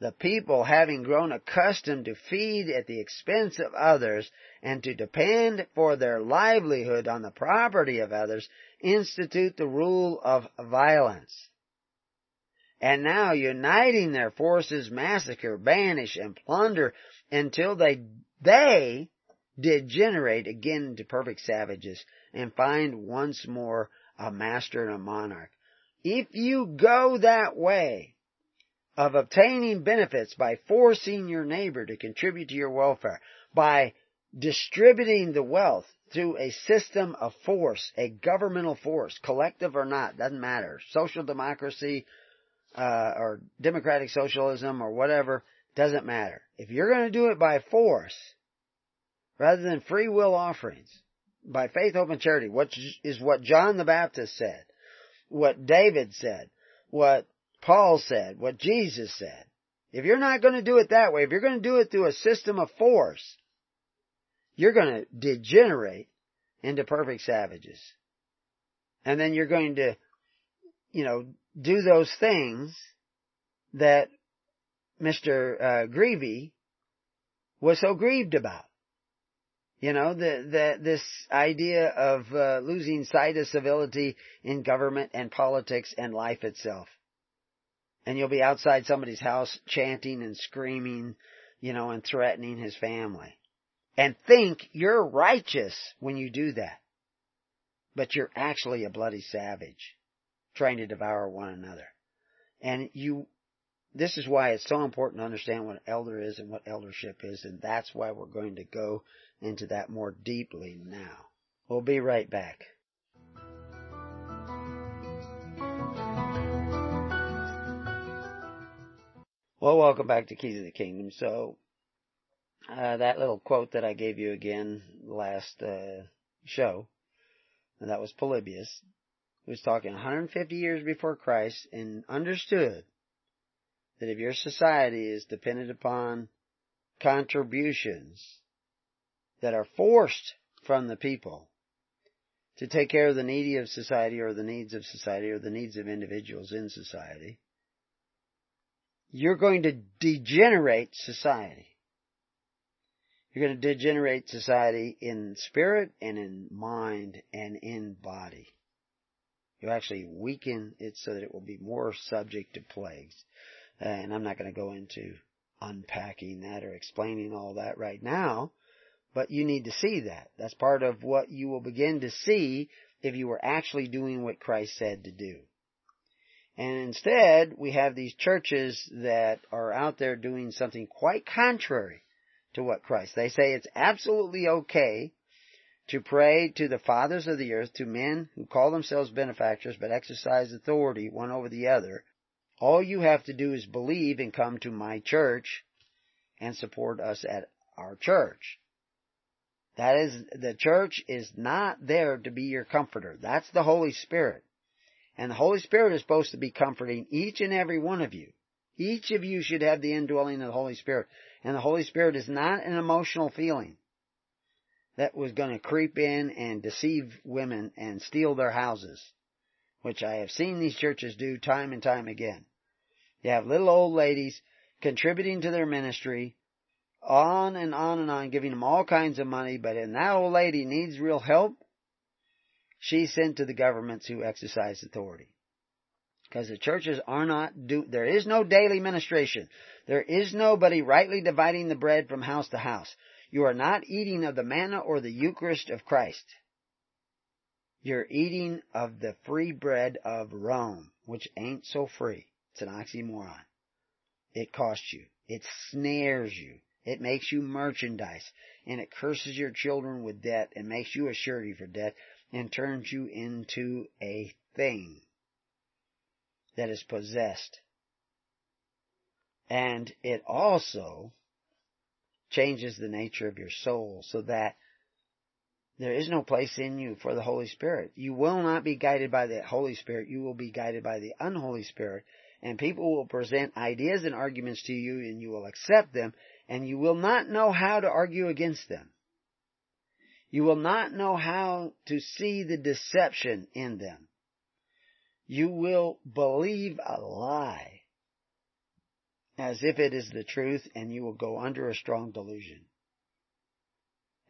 B: The people, having grown accustomed to feed at the expense of others and to depend for their livelihood on the property of others, institute the rule of violence and now uniting their forces massacre, banish, and plunder until they, they degenerate again into perfect savages and find once more a master and a monarch. If you go that way of obtaining benefits by forcing your neighbor to contribute to your welfare, by distributing the wealth through a system of force, a governmental force, collective or not, doesn't matter, social democracy, uh, or democratic socialism or whatever, doesn't matter. If you're going to do it by force, rather than free will offerings, by faith, hope, and charity, which is what John the Baptist said, what David said, what Paul said, what Jesus said. If you're not going to do it that way, if you're going to do it through a system of force, you're going to degenerate into perfect savages. And then you're going to, you know, do those things that Mr. Uh, Greevy was so grieved about. You know, the, the, this idea of uh, losing sight of civility in government and politics and life itself. And you'll be outside somebody's house chanting and screaming, you know, and threatening his family. And think you're righteous when you do that. But you're actually a bloody savage trying to devour one another. And you, this is why it's so important to understand what elder is and what eldership is, and that's why we're going to go into that more deeply now. We'll be right back. Well, welcome back to Keys of the Kingdom. So, uh, that little quote that I gave you again last uh, show, and that was Polybius, who was talking 150 years before Christ and understood that if your society is dependent upon contributions that are forced from the people to take care of the needy of society or the needs of society or the needs of individuals in society, you're going to degenerate society. You're going to degenerate society in spirit and in mind and in body. You actually weaken it so that it will be more subject to plagues. And I'm not going to go into unpacking that or explaining all that right now, but you need to see that. That's part of what you will begin to see if you were actually doing what Christ said to do. And instead, we have these churches that are out there doing something quite contrary to what Christ. They say it's absolutely okay to pray to the fathers of the earth, to men who call themselves benefactors but exercise authority one over the other, all you have to do is believe and come to my church and support us at our church. That is, the church is not there to be your comforter. That's the Holy Spirit. And the Holy Spirit is supposed to be comforting each and every one of you. Each of you should have the indwelling of the Holy Spirit. And the Holy Spirit is not an emotional feeling that was going to creep in and deceive women and steal their houses, which I have seen these churches do time and time again. You have little old ladies contributing to their ministry, on and on and on, giving them all kinds of money, but when that old lady needs real help, she's sent to the governments who exercise authority. Because the churches are not do, there is no daily ministration. There is nobody rightly dividing the bread from house to house. You are not eating of the manna or the Eucharist of Christ. You're eating of the free bread of Rome, which ain't so free. It's an oxymoron. It costs you. It snares you. It makes you merchandise. And it curses your children with debt and makes you a surety for debt and turns you into a thing that is possessed. And it also changes the nature of your soul so that there is no place in you for the Holy Spirit. You will not be guided by the Holy Spirit. You will be guided by the unholy Spirit. And people will present ideas and arguments to you and you will accept them and you will not know how to argue against them. You will not know how to see the deception in them you will believe a lie as if it is the truth and you will go under a strong delusion.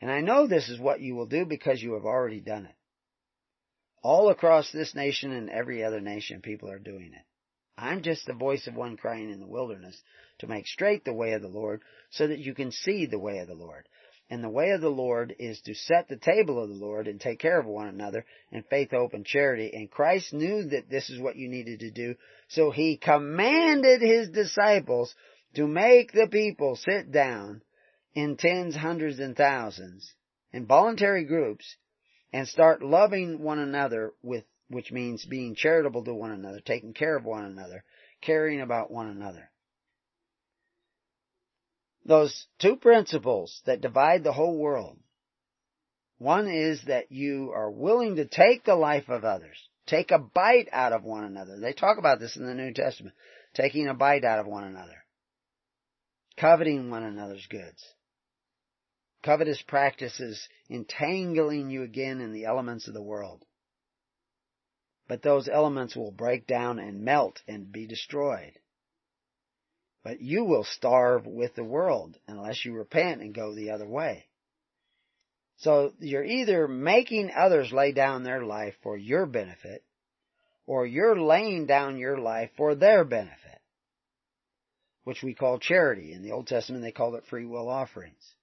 B: And I know this is what you will do because you have already done it. All across this nation and every other nation, people are doing it. I'm just the voice of one crying in the wilderness to make straight the way of the Lord so that you can see the way of the Lord. And the way of the Lord is to set the table of the Lord and take care of one another in faith, hope, and charity. And Christ knew that this is what you needed to do. So he commanded his disciples to make the people sit down in tens, hundreds, and thousands in voluntary groups and start loving one another with, which means being charitable to one another, taking care of one another, caring about one another those two principles that divide the whole world. One is that you are willing to take the life of others, take a bite out of one another. They talk about this in the New Testament, taking a bite out of one another, coveting one another's goods. Covetous practices entangling you again in the elements of the world. But those elements will break down and melt and be destroyed. But you will starve with the world unless you repent and go the other way. So you're either making others lay down their life for your benefit, or you're laying down your life for their benefit, which we call charity. In the Old Testament, they called it free will offerings.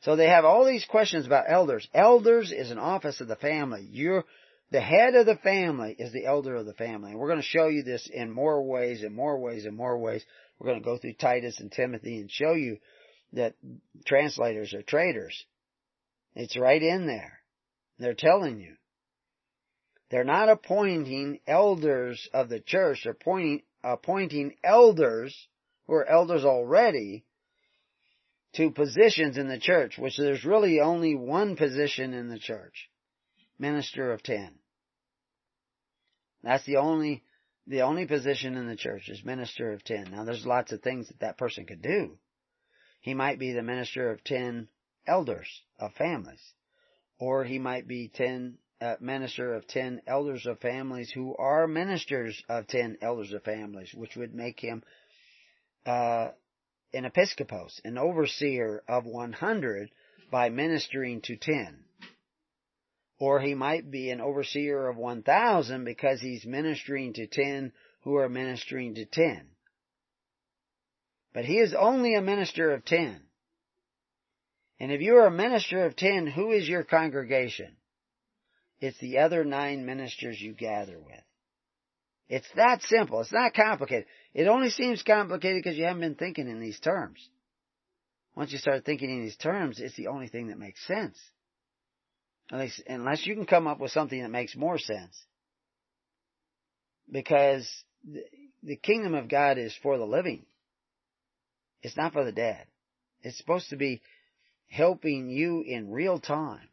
B: So they have all these questions about elders. Elders is an office of the family. You're, the head of the family is the elder of the family. And we're going to show you this in more ways and more ways and more ways. We're going to go through Titus and Timothy and show you that translators are traitors. It's right in there. They're telling you. They're not appointing elders of the church. They're appointing, appointing elders who are elders already to positions in the church, which there's really only one position in the church. Minister of ten. That's the only, the only position in the church is minister of ten. Now there's lots of things that that person could do. He might be the minister of ten elders of families. Or he might be ten, uh, minister of ten elders of families who are ministers of ten elders of families, which would make him, uh, an episcopos, an overseer of 100 by ministering to 10. Or he might be an overseer of 1,000 because he's ministering to 10 who are ministering to 10. But he is only a minister of 10. And if you are a minister of 10, who is your congregation? It's the other nine ministers you gather with. It's that simple. It's not complicated. It only seems complicated because you haven't been thinking in these terms. Once you start thinking in these terms, it's the only thing that makes sense. Unless, unless you can come up with something that makes more sense. Because the, the kingdom of God is for the living. It's not for the dead. It's supposed to be helping you in real time,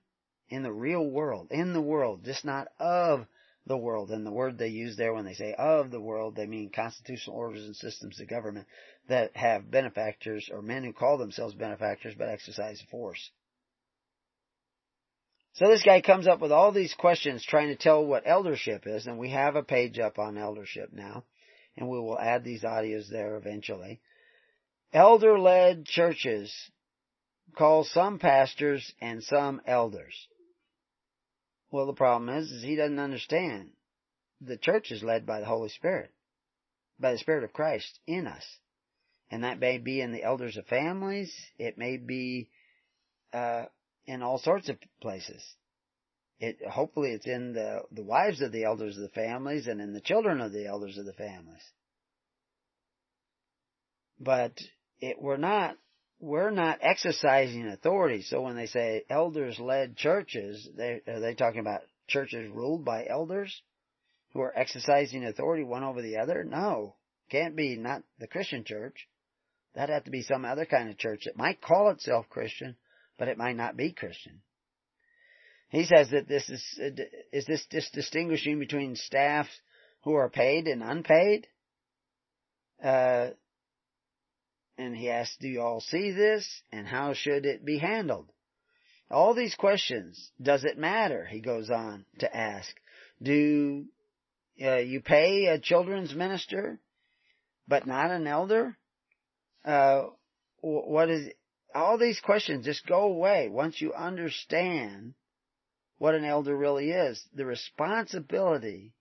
B: in the real world, in the world, just not of the world. And the word they use there when they say of the world, they mean constitutional orders and systems of government that have benefactors or men who call themselves benefactors but exercise force. So this guy comes up with all these questions trying to tell what eldership is, and we have a page up on eldership now, and we will add these audios there eventually. Elder-led churches call some pastors and some elders. Well, the problem is, is he doesn't understand. The church is led by the Holy Spirit, by the Spirit of Christ in us. And that may be in the elders of families. It may be, uh, in all sorts of places. It, hopefully it's in the, the wives of the elders of the families and in the children of the elders of the families. But it, we're not, we're not exercising authority. So when they say elders led churches, they, are they talking about churches ruled by elders who are exercising authority one over the other? No. Can't be not the Christian church. That'd have to be some other kind of church that might call itself Christian, but it might not be Christian. He says that this is, is this just distinguishing between staff who are paid and unpaid? Uh, and he asks, do you all see this? And how should it be handled? All these questions, does it matter? He goes on to ask. Do uh, you pay a children's minister, but not an elder? Uh, what is, all these questions just go away once you understand what an elder really is. The responsibility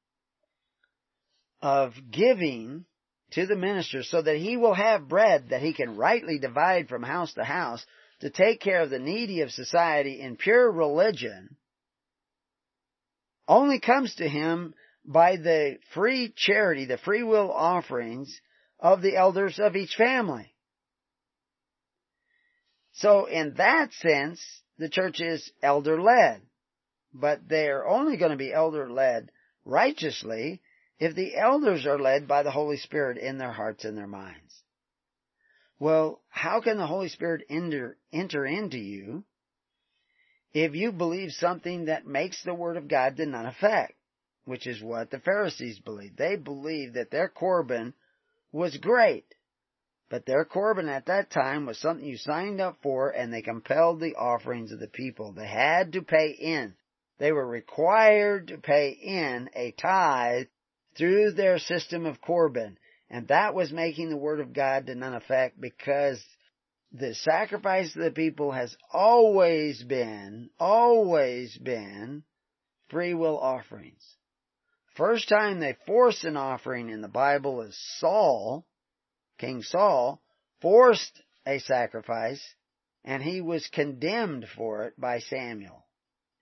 B: of giving to the minister so that he will have bread that he can rightly divide from house to house to take care of the needy of society in pure religion only comes to him by the free charity, the free will offerings of the elders of each family. So in that sense, the church is elder led. But they're only going to be elder led righteously if the elders are led by the Holy Spirit in their hearts and their minds. Well, how can the Holy Spirit enter, enter into you if you believe something that makes the Word of God to none effect? Which is what the Pharisees believed. They believed that their Corban was great. But their Corban at that time was something you signed up for and they compelled the offerings of the people. They had to pay in. They were required to pay in a tithe through their system of Corban. And that was making the Word of God to none effect because the sacrifice of the people has always been, always been free will offerings. First time they force an offering in the Bible is Saul, King Saul, forced a sacrifice and he was condemned for it by Samuel.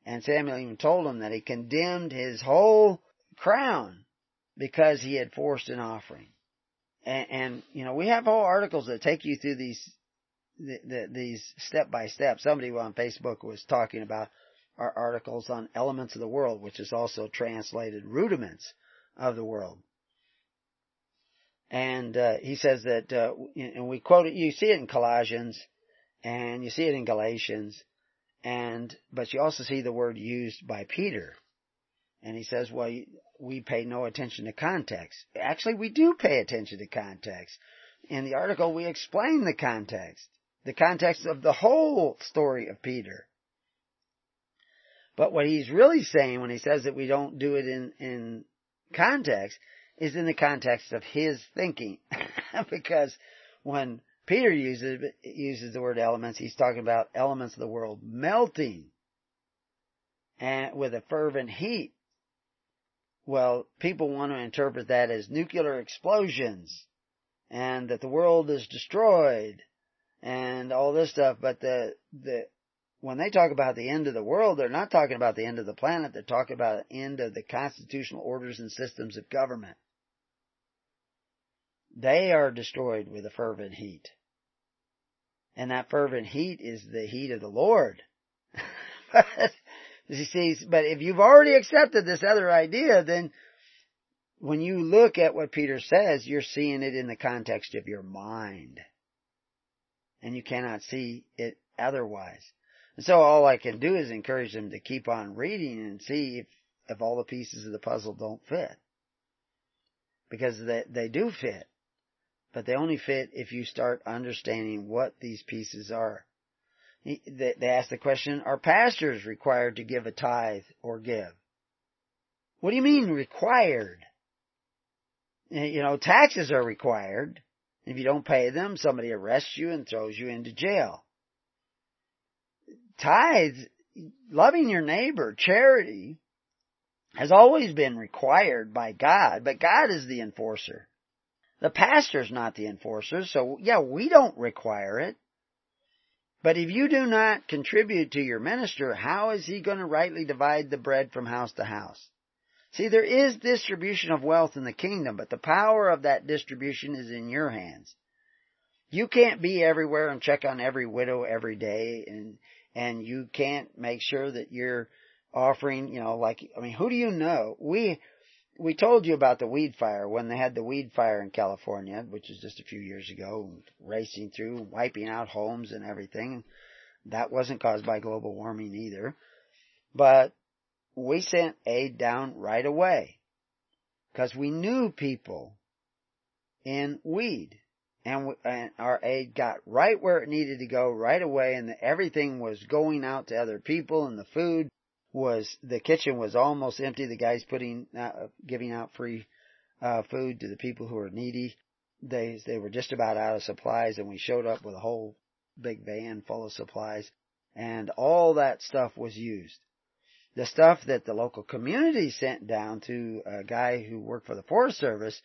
B: And Samuel even told him that he condemned his whole crown because he had forced an offering. And, and you know, we have whole articles that take you through these the, the, these step by step. Somebody on Facebook was talking about our articles on elements of the world, which is also translated rudiments of the world. And uh, he says that, uh, and we quote it. You see it in Colossians, and you see it in Galatians, and but you also see the word used by Peter. And he says, well, we pay no attention to context. Actually, we do pay attention to context. In the article, we explain the context. The context of the whole story of Peter. But what he's really saying when he says that we don't do it in, in context is in the context of his thinking. because when Peter uses, uses the word elements, he's talking about elements of the world melting and with a fervent heat. Well, people want to interpret that as nuclear explosions and that the world is destroyed and all this stuff, but the, the, when they talk about the end of the world, they're not talking about the end of the planet, they're talking about the end of the constitutional orders and systems of government. They are destroyed with a fervent heat. And that fervent heat is the heat of the Lord. but you see, but if you've already accepted this other idea, then when you look at what Peter says, you're seeing it in the context of your mind. And you cannot see it otherwise. And so all I can do is encourage them to keep on reading and see if if all the pieces of the puzzle don't fit. Because they, they do fit. But they only fit if you start understanding what these pieces are. They ask the question, are pastors required to give a tithe or give? What do you mean required? Eh, you know, taxes are required. If you don't pay them, somebody arrests you and throws you into jail. Tithes, loving your neighbor, charity, has always been required by God, but God is the enforcer. The pastor's not the enforcer, so yeah, we don't require it. But if you do not contribute to your minister, how is he going to rightly divide the bread from house to house? See, there is distribution of wealth in the kingdom, but the power of that distribution is in your hands. You can't be everywhere and check on every widow every day and, and you can't make sure that you're offering, you know, like, I mean, who do you know? We, we told you about the Weed fire when they had the Weed fire in California, which is just a few years ago, racing through, wiping out homes and everything. That wasn't caused by global warming either. But we sent aid down right away because we knew people in Weed and, we, and, our aid got right where it needed to go right away and the, everything was going out to other people and the food was the kitchen was almost empty the guys putting uh, giving out free uh, food to the people who were needy they they were just about out of supplies and we showed up with a whole big van full of supplies and all that stuff was used the stuff that the local community sent down to a guy who worked for the Forest Service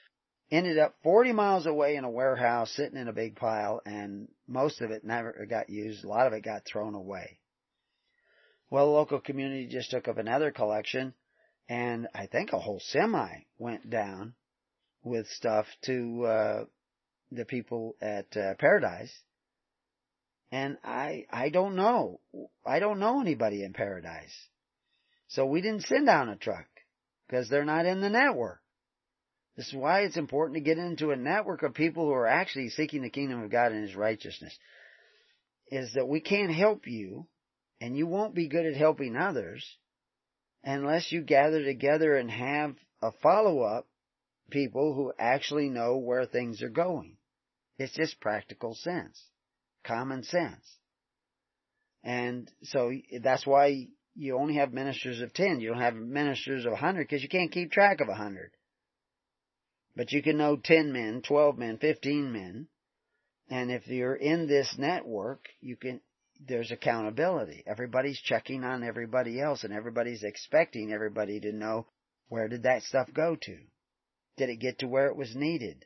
B: ended up 40 miles away in a warehouse sitting in a big pile and most of it never got used. A lot of it got thrown away. Well, the local community just took up another collection and I think a whole semi went down with stuff to, uh, the people at uh, Paradise. And I, I don't know. I don't know anybody in Paradise. So we didn't send down a truck because they're not in the network. This is why it's important to get into a network of people who are actually seeking the kingdom of God and His righteousness. Is that we can't help you and you won't be good at helping others unless you gather together and have a follow up people who actually know where things are going. It's just practical sense, common sense. And so that's why you only have ministers of 10. You don't have ministers of 100 because you can't keep track of 100. But you can know 10 men, 12 men, 15 men. And if you're in this network, you can, there's accountability. Everybody's checking on everybody else and everybody's expecting everybody to know where did that stuff go to? Did it get to where it was needed?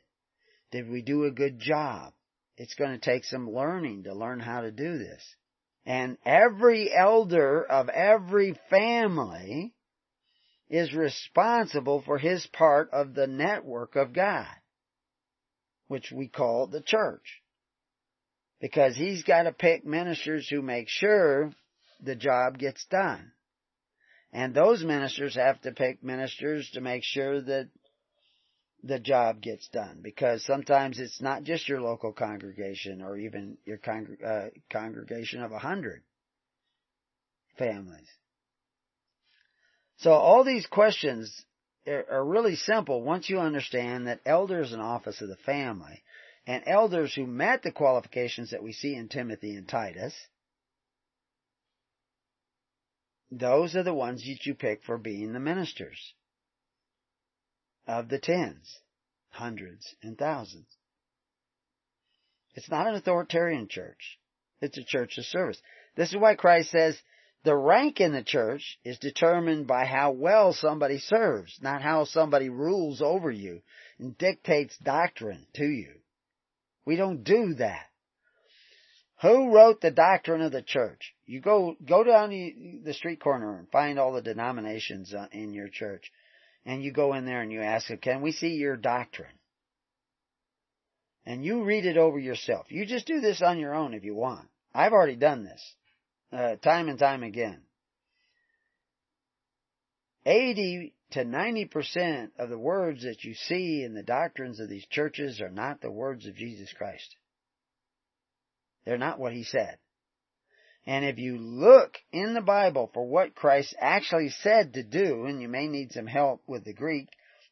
B: Did we do a good job? It's going to take some learning to learn how to do this. And every elder of every family is responsible for his part of the network of God, which we call the church. Because he's got to pick ministers who make sure the job gets done. And those ministers have to pick ministers to make sure that the job gets done because sometimes it's not just your local congregation or even your uh, congregation of a hundred families. So all these questions are really simple once you understand that elder is an office of the family and elders who met the qualifications that we see in Timothy and Titus, those are the ones that you pick for being the ministers of the tens, hundreds, and thousands. It's not an authoritarian church. It's a church of service. This is why Christ says the rank in the church is determined by how well somebody serves, not how somebody rules over you and dictates doctrine to you. We don't do that. Who wrote the doctrine of the church? You go, go down the street corner and find all the denominations uh, in your church and you go in there and you ask them, can we see your doctrine? And you read it over yourself. You just do this on your own if you want. I've already done this, uh, time and time again. 80 to 90% of the words that you see in the doctrines of these churches are not the words of Jesus Christ. They're not what he said. And if you look in the Bible for what Christ actually said to do, and you may need some help with the Greek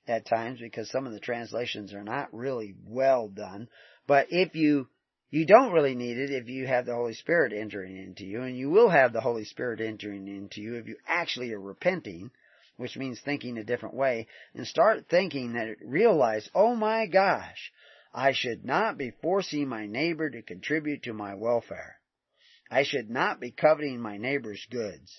B: at times because some of the translations are not really well done, but if you you don't really need it if you have the Holy Spirit entering into you, and you will have the Holy Spirit entering into you if you actually are repenting, which means thinking a different way, and start thinking that realize, oh my gosh, I should not be forcing my neighbor to contribute to my welfare. I should not be coveting my neighbor's goods.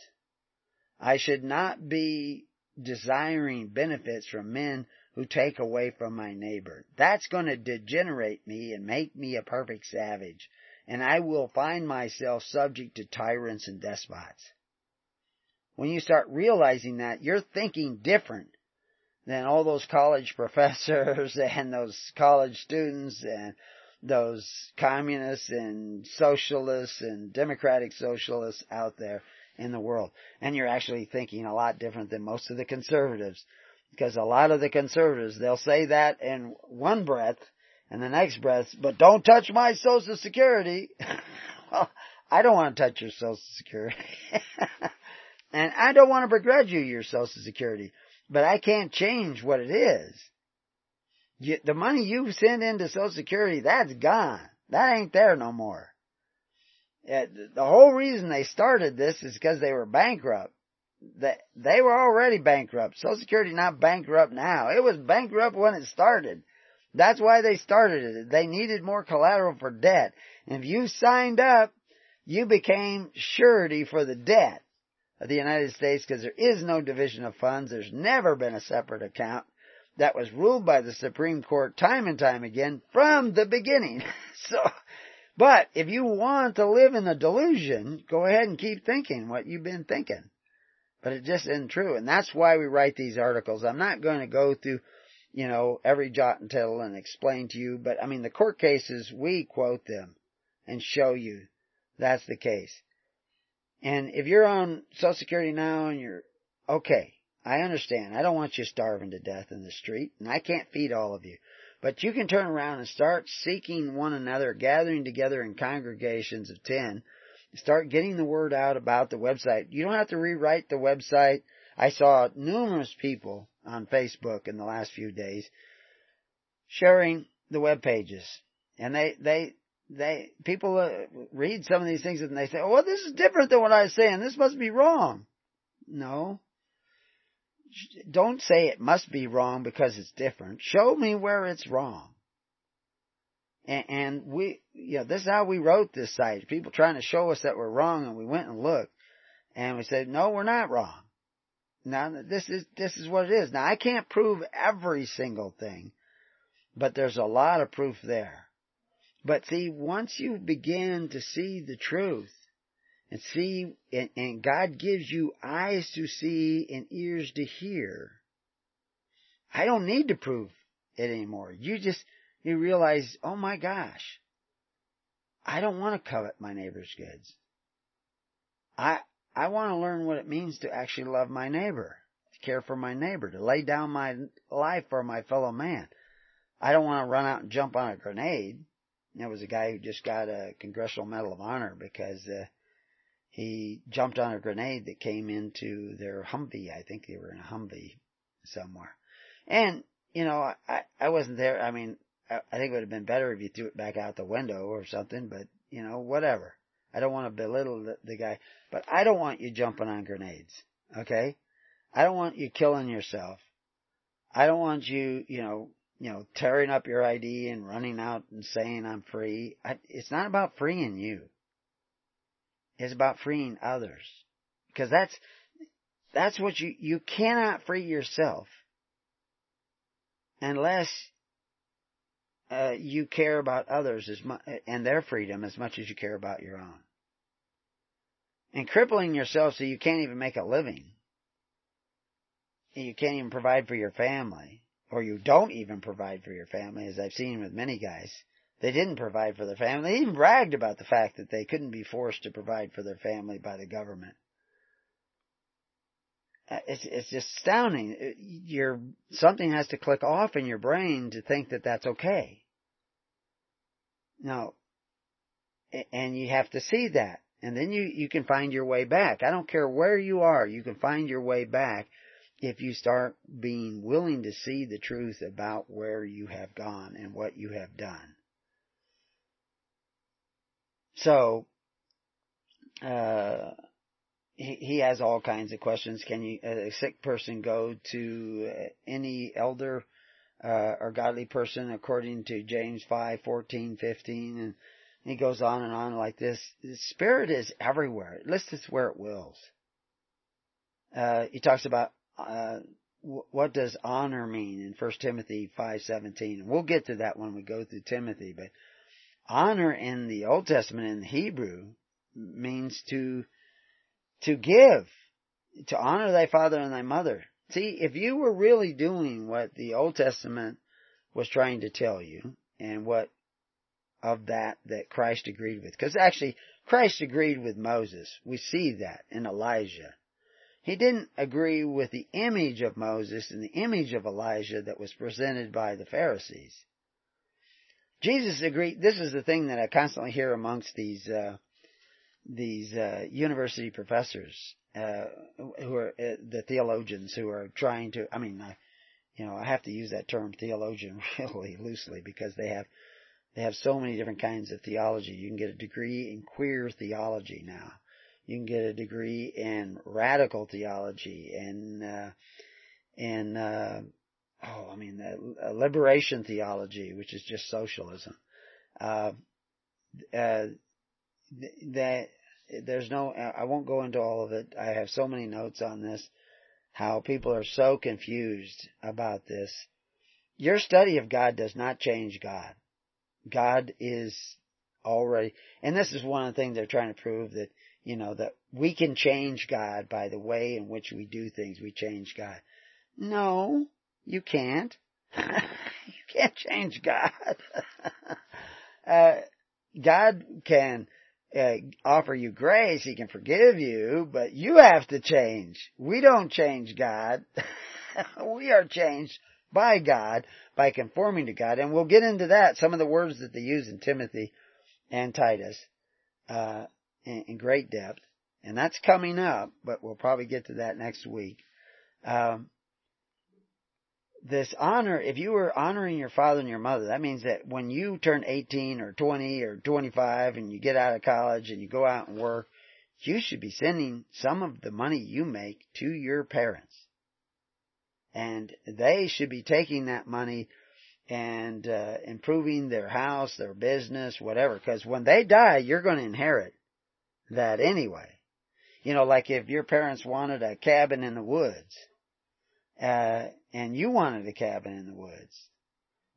B: I should not be desiring benefits from men who take away from my neighbor. That's going to degenerate me and make me a perfect savage, and I will find myself subject to tyrants and despots. When you start realizing that, you're thinking different than all those college professors and those college students and those communists and socialists and democratic socialists out there in the world. And you're actually thinking a lot different than most of the conservatives because a lot of the conservatives, they'll say that in one breath and the next breath, but don't touch my social security. well, I don't want to touch your social security. and I don't want to begrudge you your social security, but I can't change what it is. You, the money you send into social security, that's gone. That ain't there no more. the whole reason they started this is because they were bankrupt they, they were already bankrupt. Social Security not bankrupt now. It was bankrupt when it started. That's why they started it. They needed more collateral for debt. And if you signed up, you became surety for the debt of the United States because there is no division of funds. There's never been a separate account that was ruled by the Supreme Court time and time again from the beginning. so, but if you want to live in the delusion, go ahead and keep thinking what you've been thinking. But it just isn't true. And that's why we write these articles. I'm not going to go through, you know, every jot and tittle and explain to you, but I mean, the court cases, we quote them and show you that's the case. And if you're on Social Security now and you're, okay, I understand. I don't want you starving to death in the street, and I can't feed all of you. But you can turn around and start seeking one another, gathering together in congregations of ten, start getting the word out about the website. You don't have to rewrite the website. I saw numerous people on Facebook in the last few days sharing the web pages. And they, they, they, people read some of these things and they say, oh, well, this is different than what I was saying. This must be wrong. No. Don't say it must be wrong because it's different. Show me where it's wrong. And, and we, you know, this is how we wrote this site. People trying to show us that we're wrong and we went and looked and we said, no, we're not wrong. Now this is, this is what it is. Now I can't prove every single thing, but there's a lot of proof there. But see, once you begin to see the truth and see, and, and God gives you eyes to see and ears to hear, I don't need to prove it anymore. You just, you realize, oh my gosh, I don't want to covet my neighbor's goods. I, I want to learn what it means to actually love my neighbor, to care for my neighbor, to lay down my life for my fellow man. I don't want to run out and jump on a grenade. There was a guy who just got a Congressional Medal of Honor because uh, he jumped on a grenade that came into their Humvee. I think they were in a Humvee somewhere. And, you know, I, I wasn't there. I mean, I think it would have been better if you threw it back out the window or something, but you know, whatever. I don't want to belittle the, the guy, but I don't want you jumping on grenades. Okay? I don't want you killing yourself. I don't want you, you know, you know, tearing up your ID and running out and saying I'm free. I, it's not about freeing you. It's about freeing others. Because that's, that's what you, you cannot free yourself unless uh, you care about others as much and their freedom as much as you care about your own. And crippling yourself so you can't even make a living. You can't even provide for your family. Or you don't even provide for your family, as I've seen with many guys. They didn't provide for their family. They even bragged about the fact that they couldn't be forced to provide for their family by the government. Uh, it's it's astounding. Uh, your something has to click off in your brain to think that that's okay. No. And you have to see that. And then you, you can find your way back. I don't care where you are, you can find your way back if you start being willing to see the truth about where you have gone and what you have done. So, uh, he, he has all kinds of questions. Can you, a sick person go to any elder uh, or godly person according to James 5, 14, 15, and he goes on and on like this. The Spirit is everywhere. It lists where it wills. Uh, he talks about, uh, what does honor mean in 1 Timothy 5:17? And we'll get to that when we go through Timothy, but honor in the Old Testament in Hebrew means to to give, to honor thy father and thy mother. See, if you were really doing what the Old Testament was trying to tell you and what of that that Christ agreed with. Because actually, Christ agreed with Moses. We see that in Elijah. He didn't agree with the image of Moses and the image of Elijah that was presented by the Pharisees. Jesus agreed. This is the thing that I constantly hear amongst these uh, these uh, university professors uh, who are uh, the theologians who are trying to. I mean, you know, I have to use that term theologian really loosely because they have they have so many different kinds of theology. You can get a degree in queer theology now. You can get a degree in radical theology and, uh, and, uh, oh, I mean, uh, liberation theology, which is just socialism. Uh, uh, that there's no, I won't go into all of it. I have so many notes on this, how people are so confused about this. Your study of God does not change God. God is already, and this is one of the things they're trying to prove that, you know, that we can change God by the way in which we do things. We change God. No, you can't. you can't change God. uh, God can uh, offer you grace. He can forgive you, but you have to change. We don't change God. we are changed by God by conforming to God. And we'll get into that, some of the words that they use in Timothy and Titus, uh, in, in, great depth. And that's coming up, but we'll probably get to that next week. Um, this honor, if you were honoring your father and your mother, that means that when you turn 18 or 20 or 25 and you get out of college and you go out and work, you should be sending some of the money you make to your parents and they should be taking that money and uh, improving their house, their business, whatever. Because when they die, you're going to inherit that anyway. You know, like if your parents wanted a cabin in the woods, uh, and you wanted a cabin in the woods,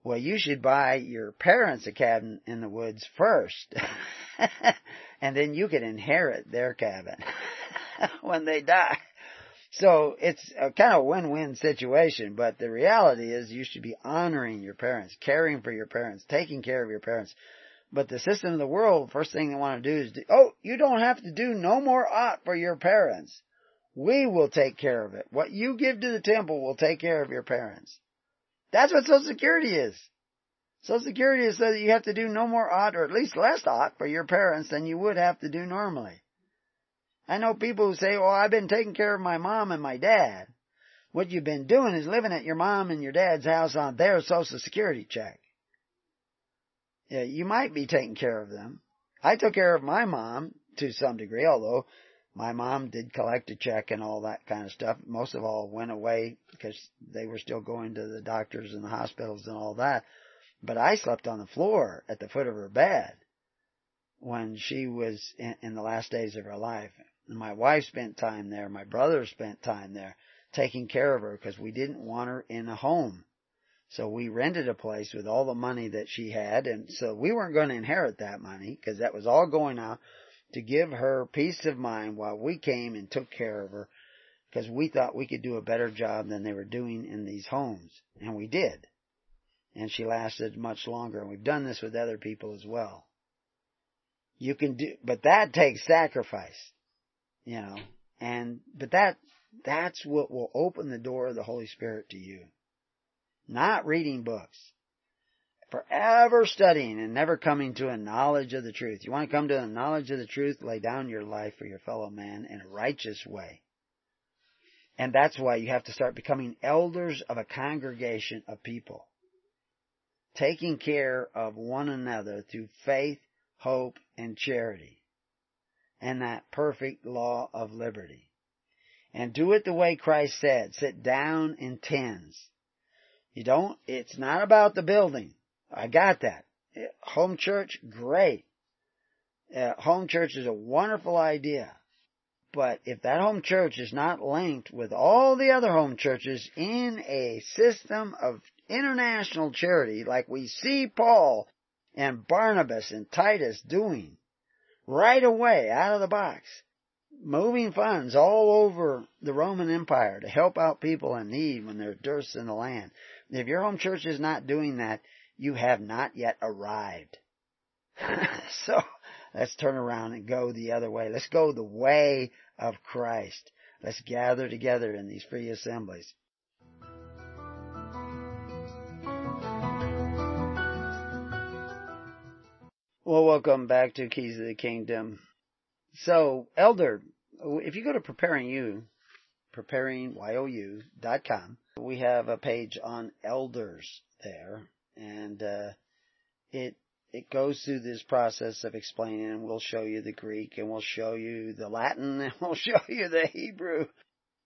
B: well, you should buy your parents a cabin in the woods first, and then you can inherit their cabin when they die. So it's a kind of win-win situation, but the reality is you should be honoring your parents, caring for your parents, taking care of your parents. But the system of the world, first thing they want to do is, do, oh, you don't have to do no more ought for your parents. We will take care of it. What you give to the temple will take care of your parents. That's what Social Security is. Social Security is so that you have to do no more ought or at least less ought for your parents than you would have to do normally. I know people who say, well, I've been taking care of my mom and my dad. What you've been doing is living at your mom and your dad's house on their social security check. Yeah, you might be taking care of them. I took care of my mom to some degree, although my mom did collect a check and all that kind of stuff. Most of all went away because they were still going to the doctors and the hospitals and all that. But I slept on the floor at the foot of her bed when she was in, in the last days of her life. And My wife spent time there. My brother spent time there taking care of her because we didn't want her in a home. So we rented a place with all the money that she had and so we weren't going to inherit that money because that was all going out to give her peace of mind while we came and took care of her because we thought we could do a better job than they were doing in these homes. And we did. And she lasted much longer and we've done this with other people as well. You can do, but that takes sacrifice you know, and, but that, that's what will open the door of the Holy Spirit to you. Not reading books. forever studying and never coming to a knowledge of the truth. You want to come to a knowledge of the truth, lay down your life for your fellow man in a righteous way. And that's why you have to start becoming elders of a congregation of people. Taking care of one another through faith, hope, and charity. And that perfect law of liberty. And do it the way Christ said. Sit down in tens. You don't, it's not about the building. I got that. Home church, great. Uh, home church is a wonderful idea. But if that home church is not linked with all the other home churches in a system of international charity like we see Paul and Barnabas and Titus doing right away out of the box, moving funds all over the Roman Empire to help out people in need when there's dearths in the land. If your home church is not doing that, you have not yet arrived. so let's turn around and go the other way. Let's go the way of Christ. Let's gather together in these free assemblies. Well, welcome back to Keys of the Kingdom. So, Elder, if you go to Preparing You, preparingyou.com, we have a page on elders there, and uh, it it goes through this process of explaining, and we'll show you the Greek, and we'll show you the Latin, and we'll show you the Hebrew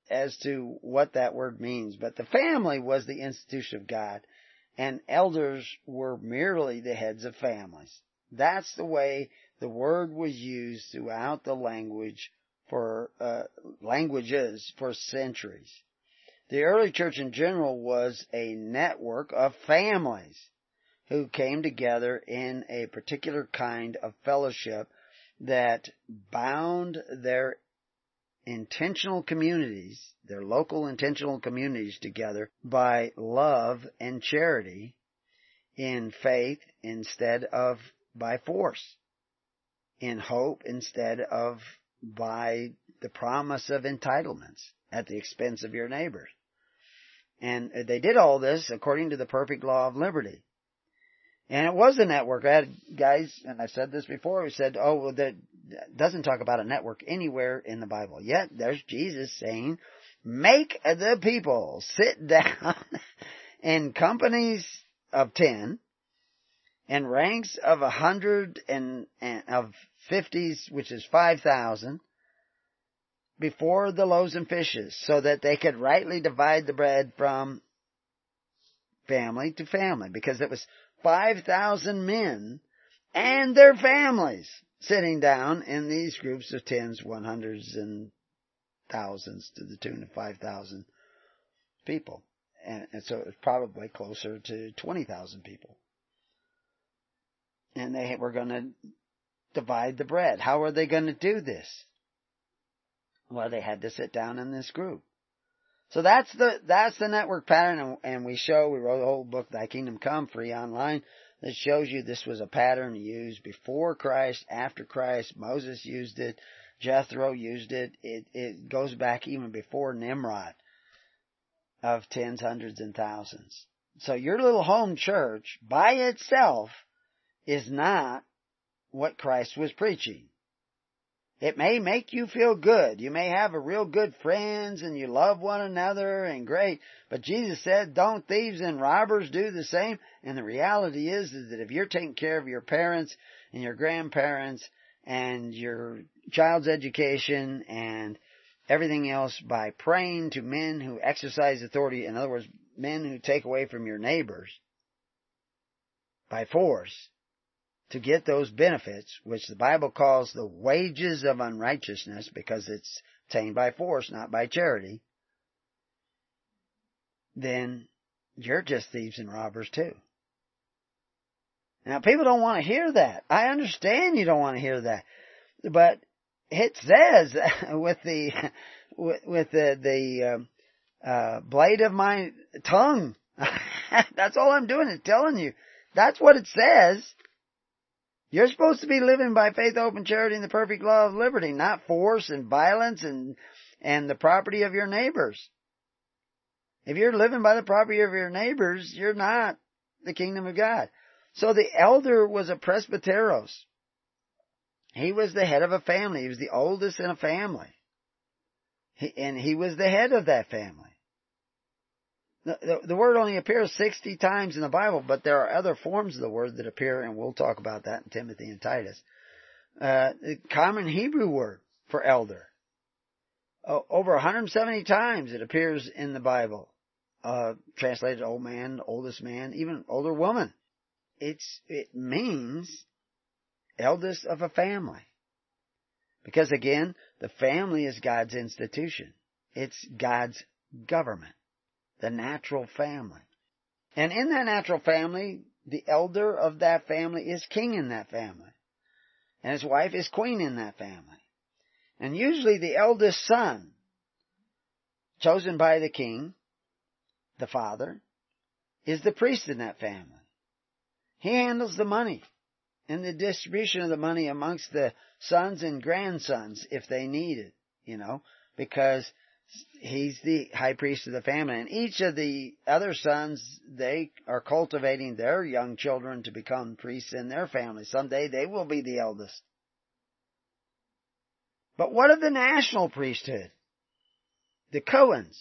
B: as to what that word means. But the family was the institution of God, and elders were merely the heads of families. That's the way the word was used throughout the language for uh, languages for centuries. The early church in general was a network of families who came together in a particular kind of fellowship that bound their intentional communities, their local intentional communities together by love and charity in faith instead of by force, in hope instead of by the promise of entitlements at the expense of your neighbors. And they did all this according to the perfect law of liberty. And it was a network. I had guys, and I've said this before, who said, oh, well, that doesn't talk about a network anywhere in the Bible. Yet there's Jesus saying, make the people sit down in companies of ten and ranks of a hundred and, and of fifties, which is five thousand, before the loaves and fishes, so that they could rightly divide the bread from family to family, because it was 5,000 men and their families sitting down in these groups of tens, one hundreds, and thousands to the tune of 5,000 people. And, and, so it was probably closer to 20,000 people. And they were going to divide the bread. How are they going to do this? Well, they had to sit down in this group. So that's the, that's the network pattern and, we show, we wrote a whole book, Thy Kingdom Come, free online, that shows you this was a pattern used before Christ, after Christ, Moses used it, Jethro used it, it, it goes back even before Nimrod of tens, hundreds, and thousands. So your little home church by itself is not what Christ was preaching. It may make you feel good. You may have a real good friends and you love one another and great. But Jesus said, don't thieves and robbers do the same? And the reality is, is that if you're taking care of your parents and your grandparents and your child's education and everything else by praying to men who exercise authority, in other words, men who take away from your neighbors by force, to get those benefits, which the Bible calls the wages of unrighteousness because it's obtained by force, not by charity, then you're just thieves and robbers too. Now people don't want to hear that. I understand you don't want to hear that. But it says with the, with, the, the, uh, uh, blade of my tongue. That's all I'm doing is telling you. That's what it says. You're supposed to be living by faith, hope, and charity and the perfect law of liberty, not force and violence and, and the property of your neighbors. If you're living by the property of your neighbors, you're not the kingdom of God. So the elder was a presbyteros. He was the head of a family. He was the oldest in a family. He, and he was the head of that family. The, the, word only appears 60 times in the Bible, but there are other forms of the word that appear, and we'll talk about that in Timothy and Titus. Uh, the common Hebrew word for elder. Uh, over 170 times it appears in the Bible. Uh, translated old man, oldest man, even older woman. It's, it means eldest of a family. Because again, the family is God's institution. It's God's government. The natural family. And in that natural family, the elder of that family is king in that family. And his wife is queen in that family. And usually the eldest son, chosen by the king, the father, is the priest in that family. He handles the money and the distribution of the money amongst the sons and grandsons if they need it, you know, because he's the high priest of the family. And each of the other sons, they are cultivating their young children to become priests in their family. Someday they will be the eldest. But what of the national priesthood? The Cohens.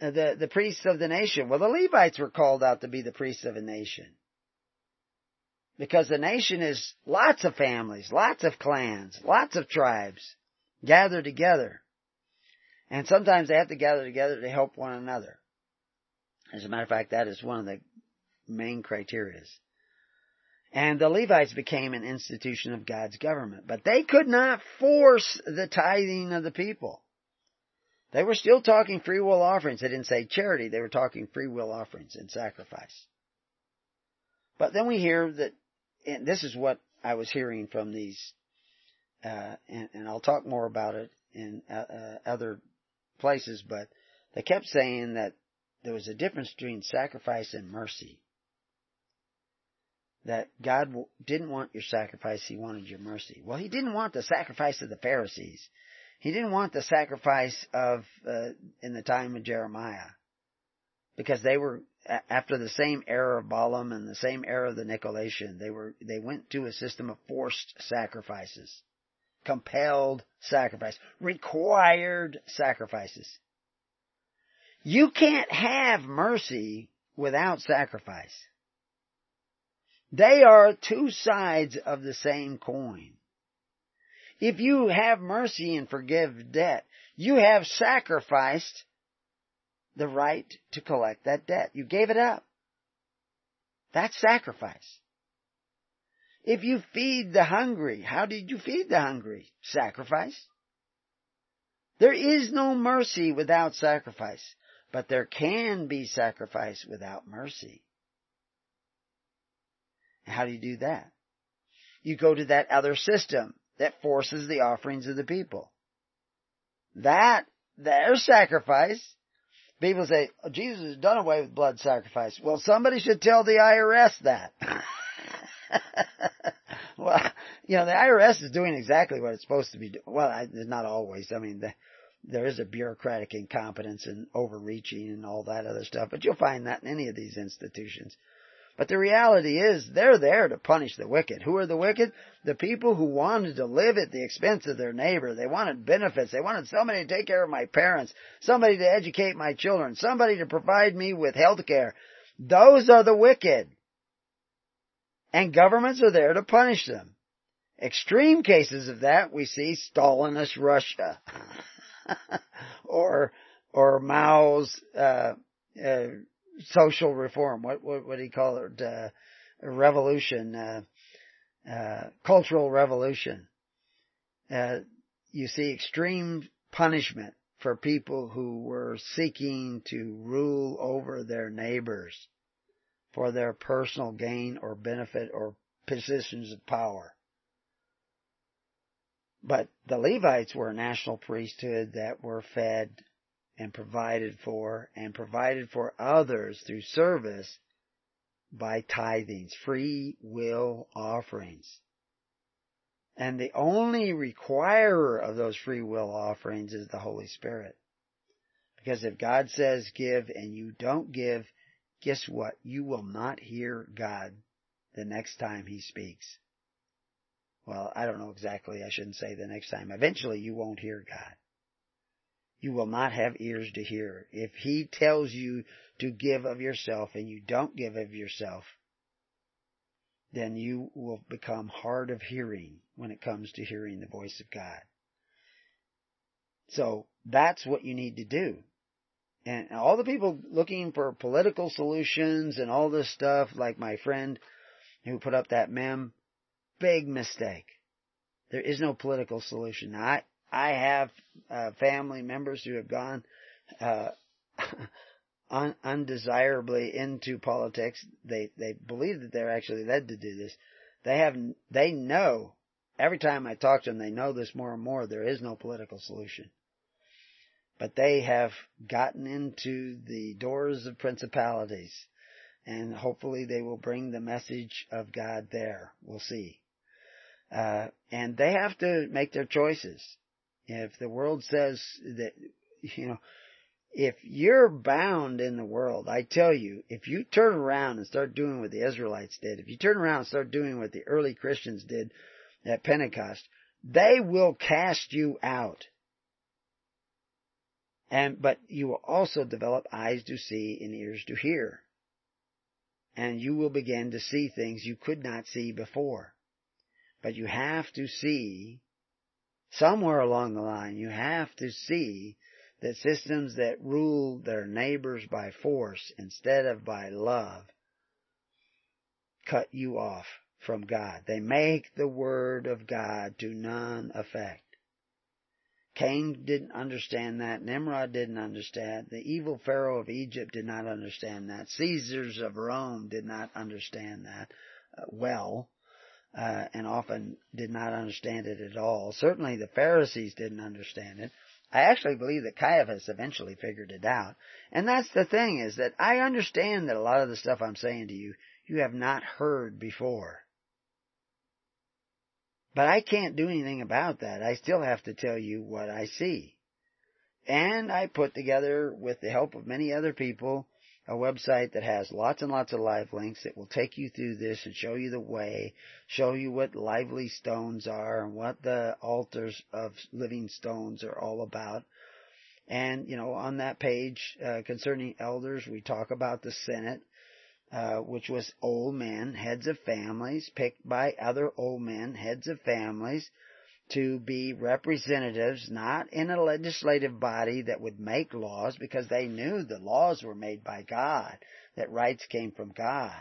B: Uh, the, the priests of the nation. Well, the Levites were called out to be the priests of a nation. Because the nation is lots of families, lots of clans, lots of tribes gathered together. And sometimes they have to gather together to help one another. As a matter of fact, that is one of the main criterias. And the Levites became an institution of God's government. But they could not force the tithing of the people. They were still talking free will offerings. They didn't say charity. They were talking free will offerings and sacrifice. But then we hear that, and this is what I was hearing from these, uh, and, and, I'll talk more about it in uh, uh, other places, but they kept saying that there was a difference between sacrifice and mercy that God didn't want your sacrifice, He wanted your mercy. Well, He didn't want the sacrifice of the Pharisees. He didn't want the sacrifice of, uh, in the time of Jeremiah. Because they were, after the same era of Balaam and the same era of the Nicolaitan, they were, they went to a system of forced sacrifices. Compelled sacrifice. Required sacrifices. You can't have mercy without sacrifice. They are two sides of the same coin. If you have mercy and forgive debt, you have sacrificed the right to collect that debt. You gave it up. That's sacrifice. If you feed the hungry, how did you feed the hungry? Sacrifice. There is no mercy without sacrifice, but there can be sacrifice without mercy. How do you do that? You go to that other system that forces the offerings of the people. That, their sacrifice, people say, oh, Jesus has done away with blood sacrifice. Well, somebody should tell the IRS that. well, you know, the IRS is doing exactly what it's supposed to be doing. Well, not always. I mean, the, there is a bureaucratic incompetence and overreaching and all that other stuff, but you'll find that in any of these institutions. But the reality is, they're there to punish the wicked. Who are the wicked? The people who wanted to live at the expense of their neighbor. They wanted benefits. They wanted somebody to take care of my parents, somebody to educate my children, somebody to provide me with health care. Those are the wicked. And governments are there to punish them. Extreme cases of that we see Stalinist Russia. or, or Mao's, uh, uh, social reform. What what what do you call it? Uh, revolution, uh, uh, cultural revolution. Uh, you see extreme punishment for people who were seeking to rule over their neighbors for their personal gain or benefit or positions of power. But the Levites were a national priesthood that were fed and provided for and provided for others through service by tithings, free will offerings. And the only requirer of those free will offerings is the Holy Spirit. Because if God says give and you don't give, guess what? You will not hear God the next time He speaks. Well, I don't know exactly. I shouldn't say the next time. Eventually you won't hear God. You will not have ears to hear. If He tells you to give of yourself and you don't give of yourself, then you will become hard of hearing when it comes to hearing the voice of God. So that's what you need to do. And all the people looking for political solutions and all this stuff, like my friend who put up that meme, big mistake. There is no political solution. Now, I, I have uh, family members who have gone uh, un- undesirably into politics. They they believe that they're actually led to do this. They have they know every time I talk to them, they know this more and more. There is no political solution, but they have gotten into the doors of principalities, and hopefully they will bring the message of God there. We'll see. Uh, and they have to make their choices. If the world says that, you know, if you're bound in the world, I tell you, if you turn around and start doing what the Israelites did, if you turn around and start doing what the early Christians did at Pentecost, they will cast you out. And, but you will also develop eyes to see and ears to hear. And you will begin to see things you could not see before. But you have to see, somewhere along the line, you have to see that systems that rule their neighbors by force instead of by love cut you off from God. They make the word of God to none effect. Cain didn't understand that. Nimrod didn't understand. The evil Pharaoh of Egypt did not understand that. Caesars of Rome did not understand that uh, well, uh, and often did not understand it at all. Certainly the Pharisees didn't understand it. I actually believe that Caiaphas eventually figured it out. And that's the thing is that I understand that a lot of the stuff I'm saying to you, you have not heard before. But I can't do anything about that. I still have to tell you what I see. And I put together, with the help of many other people, a website that has lots and lots of live links that will take you through this and show you the way, show you what lively stones are and what the altars of living stones are all about. And, you know, on that page, uh, concerning elders, we talk about the Senate, uh, which was old men, heads of families, picked by other old men, heads of families, to be representatives, not in a legislative body that would make laws because they knew the laws were made by God, that rights came from God.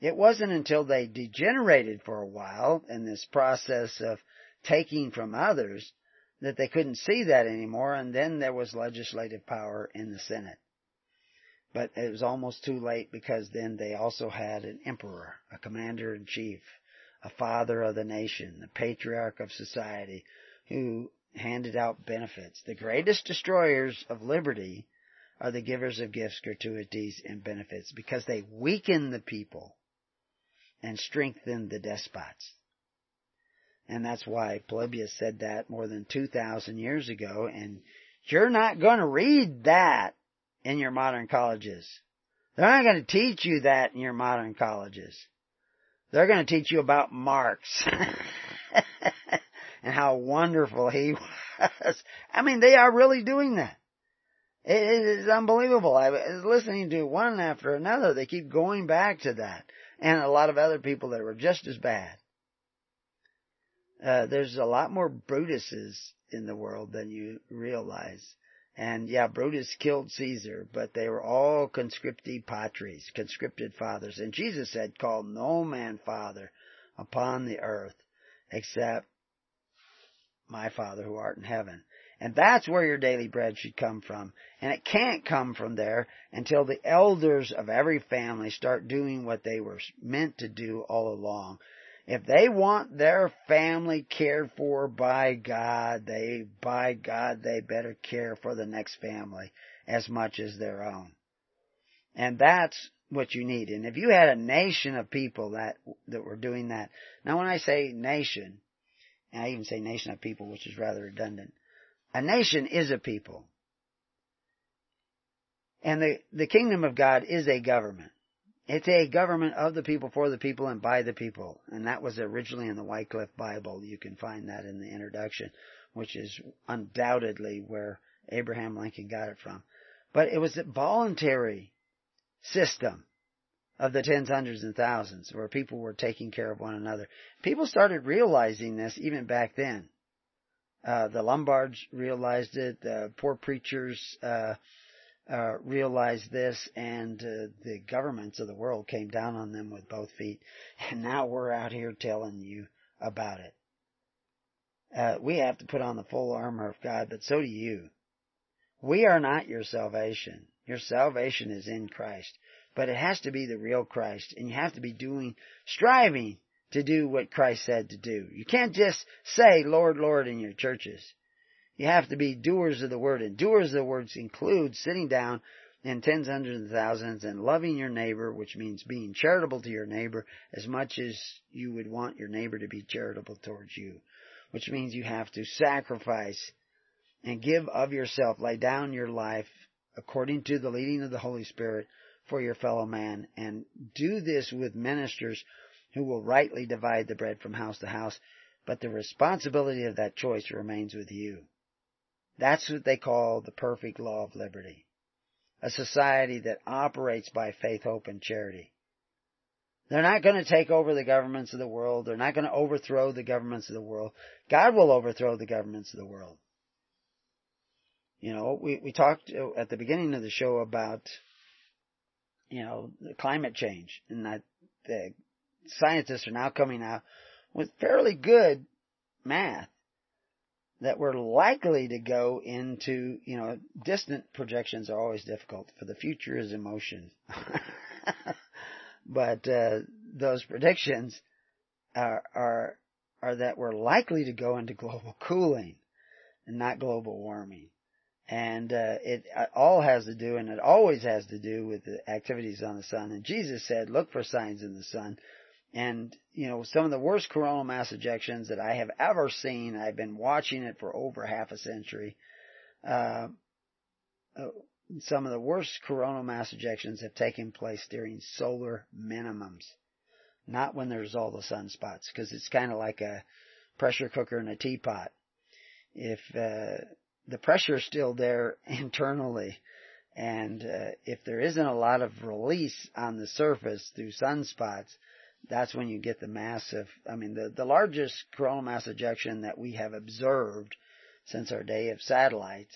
B: It wasn't until they degenerated for a while in this process of taking from others that they couldn't see that anymore and then there was legislative power in the Senate. But it was almost too late because then they also had an emperor, a commander in chief, a father of the nation, the patriarch of society, who handed out benefits. The greatest destroyers of liberty are the givers of gifts, gratuities, and benefits because they weaken the people and strengthen the despots. And that's why Polybius said that more than 2,000 years ago, and you're not going to read that in your modern colleges. They're not going to teach you that in your modern colleges. They're going to teach you about Marx and how wonderful he was. I mean, they are really doing that. It is unbelievable. I was listening to one after another. They keep going back to that. And a lot of other people that were just as bad. Uh, there's a lot more Brutuses in the world than you realize. And yeah, Brutus killed Caesar, but they were all conscripti patres, conscripted fathers. And Jesus said, call no man father upon the earth except my Father who art in heaven. And that's where your daily bread should come from. And it can't come from there until the elders of every family start doing what they were meant to do all along. If they want their family cared for by God, they, by God, they better care for the next family as much as their own. And that's what you need. And if you had a nation of people that, that were doing that, now when I say nation, and I even say nation of people, which is rather redundant, a nation is a people. And the, the kingdom of God is a government. It's a government of the people, for the people, and by the people. And that was originally in the Wycliffe Bible. You can find that in the introduction, which is undoubtedly where Abraham Lincoln got it from. But it was a voluntary system of the tens, hundreds, and thousands where people were taking care of one another. People started realizing this even back then. Uh, the Lollards realized it. The poor preachers uh, uh, realized this, and uh, the governments of the world came down on them with both feet. And now we're out here telling you about it. Uh, we have to put on the full armor of God, but so do you. We are not your salvation. Your salvation is in Christ. But it has to be the real Christ, and you have to be doing, striving to do what Christ said to do. You can't just say, Lord, Lord, in your churches. You have to be doers of the word, and doers of the words include sitting down in tens, hundreds, and thousands and loving your neighbor, which means being charitable to your neighbor as much as you would want your neighbor to be charitable towards you. Which means you have to sacrifice and give of yourself, lay down your life according to the leading of the Holy Spirit for your fellow man, and do this with ministers who will rightly divide the bread from house to house, but the responsibility of that choice remains with you. That's what they call the perfect law of liberty. A society that operates by faith, hope, and charity. They're not going to take over the governments of the world. They're not going to overthrow the governments of the world. God will overthrow the governments of the world. You know, we, we talked uh, at the beginning of the show about, you know, climate change and that the scientists are now coming out with fairly good math that we're likely to go into, you know, distant projections are always difficult, for the future is emotion. but uh, those predictions are, are are that we're likely to go into global cooling and not global warming. And uh, it all has to do, and it always has to do with the activities on the sun. And Jesus said, "Look for signs in the sun." And, you know, some of the worst coronal mass ejections that I have ever seen, I've been watching it for over half a century. Uh, uh, some of the worst coronal mass ejections have taken place during solar minimums. Not when there's all the sunspots, because it's kind of like a pressure cooker in a teapot. If, uh, the pressure is still there internally, and uh, if there isn't a lot of release on the surface through sunspots, that's when you get the massive, I mean, the, the largest coronal mass ejection that we have observed since our day of satellites,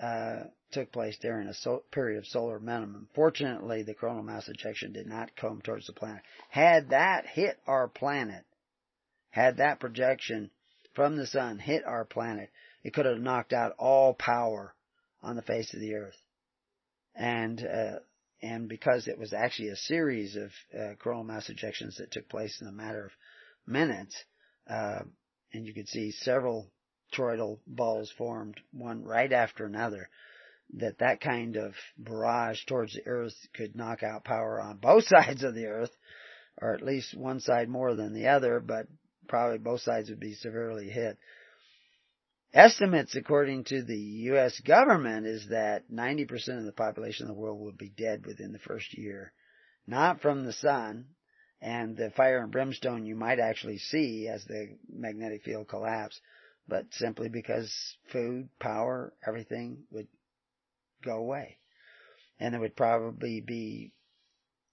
B: uh, took place during a so, period of solar minimum. Fortunately, the coronal mass ejection did not come towards the planet. Had that hit our planet, had that projection from the sun hit our planet, it could have knocked out all power on the face of the earth. And uh, and because it was actually a series of uh, coronal mass ejections that took place in a matter of minutes, uh, and you could see several toroidal balls formed, one right after another, that that kind of barrage towards the earth could knock out power on both sides of the earth, or at least one side more than the other, but probably both sides would be severely hit. Estimates according to the U.S. government is that 90% of the population of the world will be dead within the first year. Not from the sun and the fire and brimstone you might actually see as the magnetic field collapse, but simply because food, power, everything would go away. And there would probably be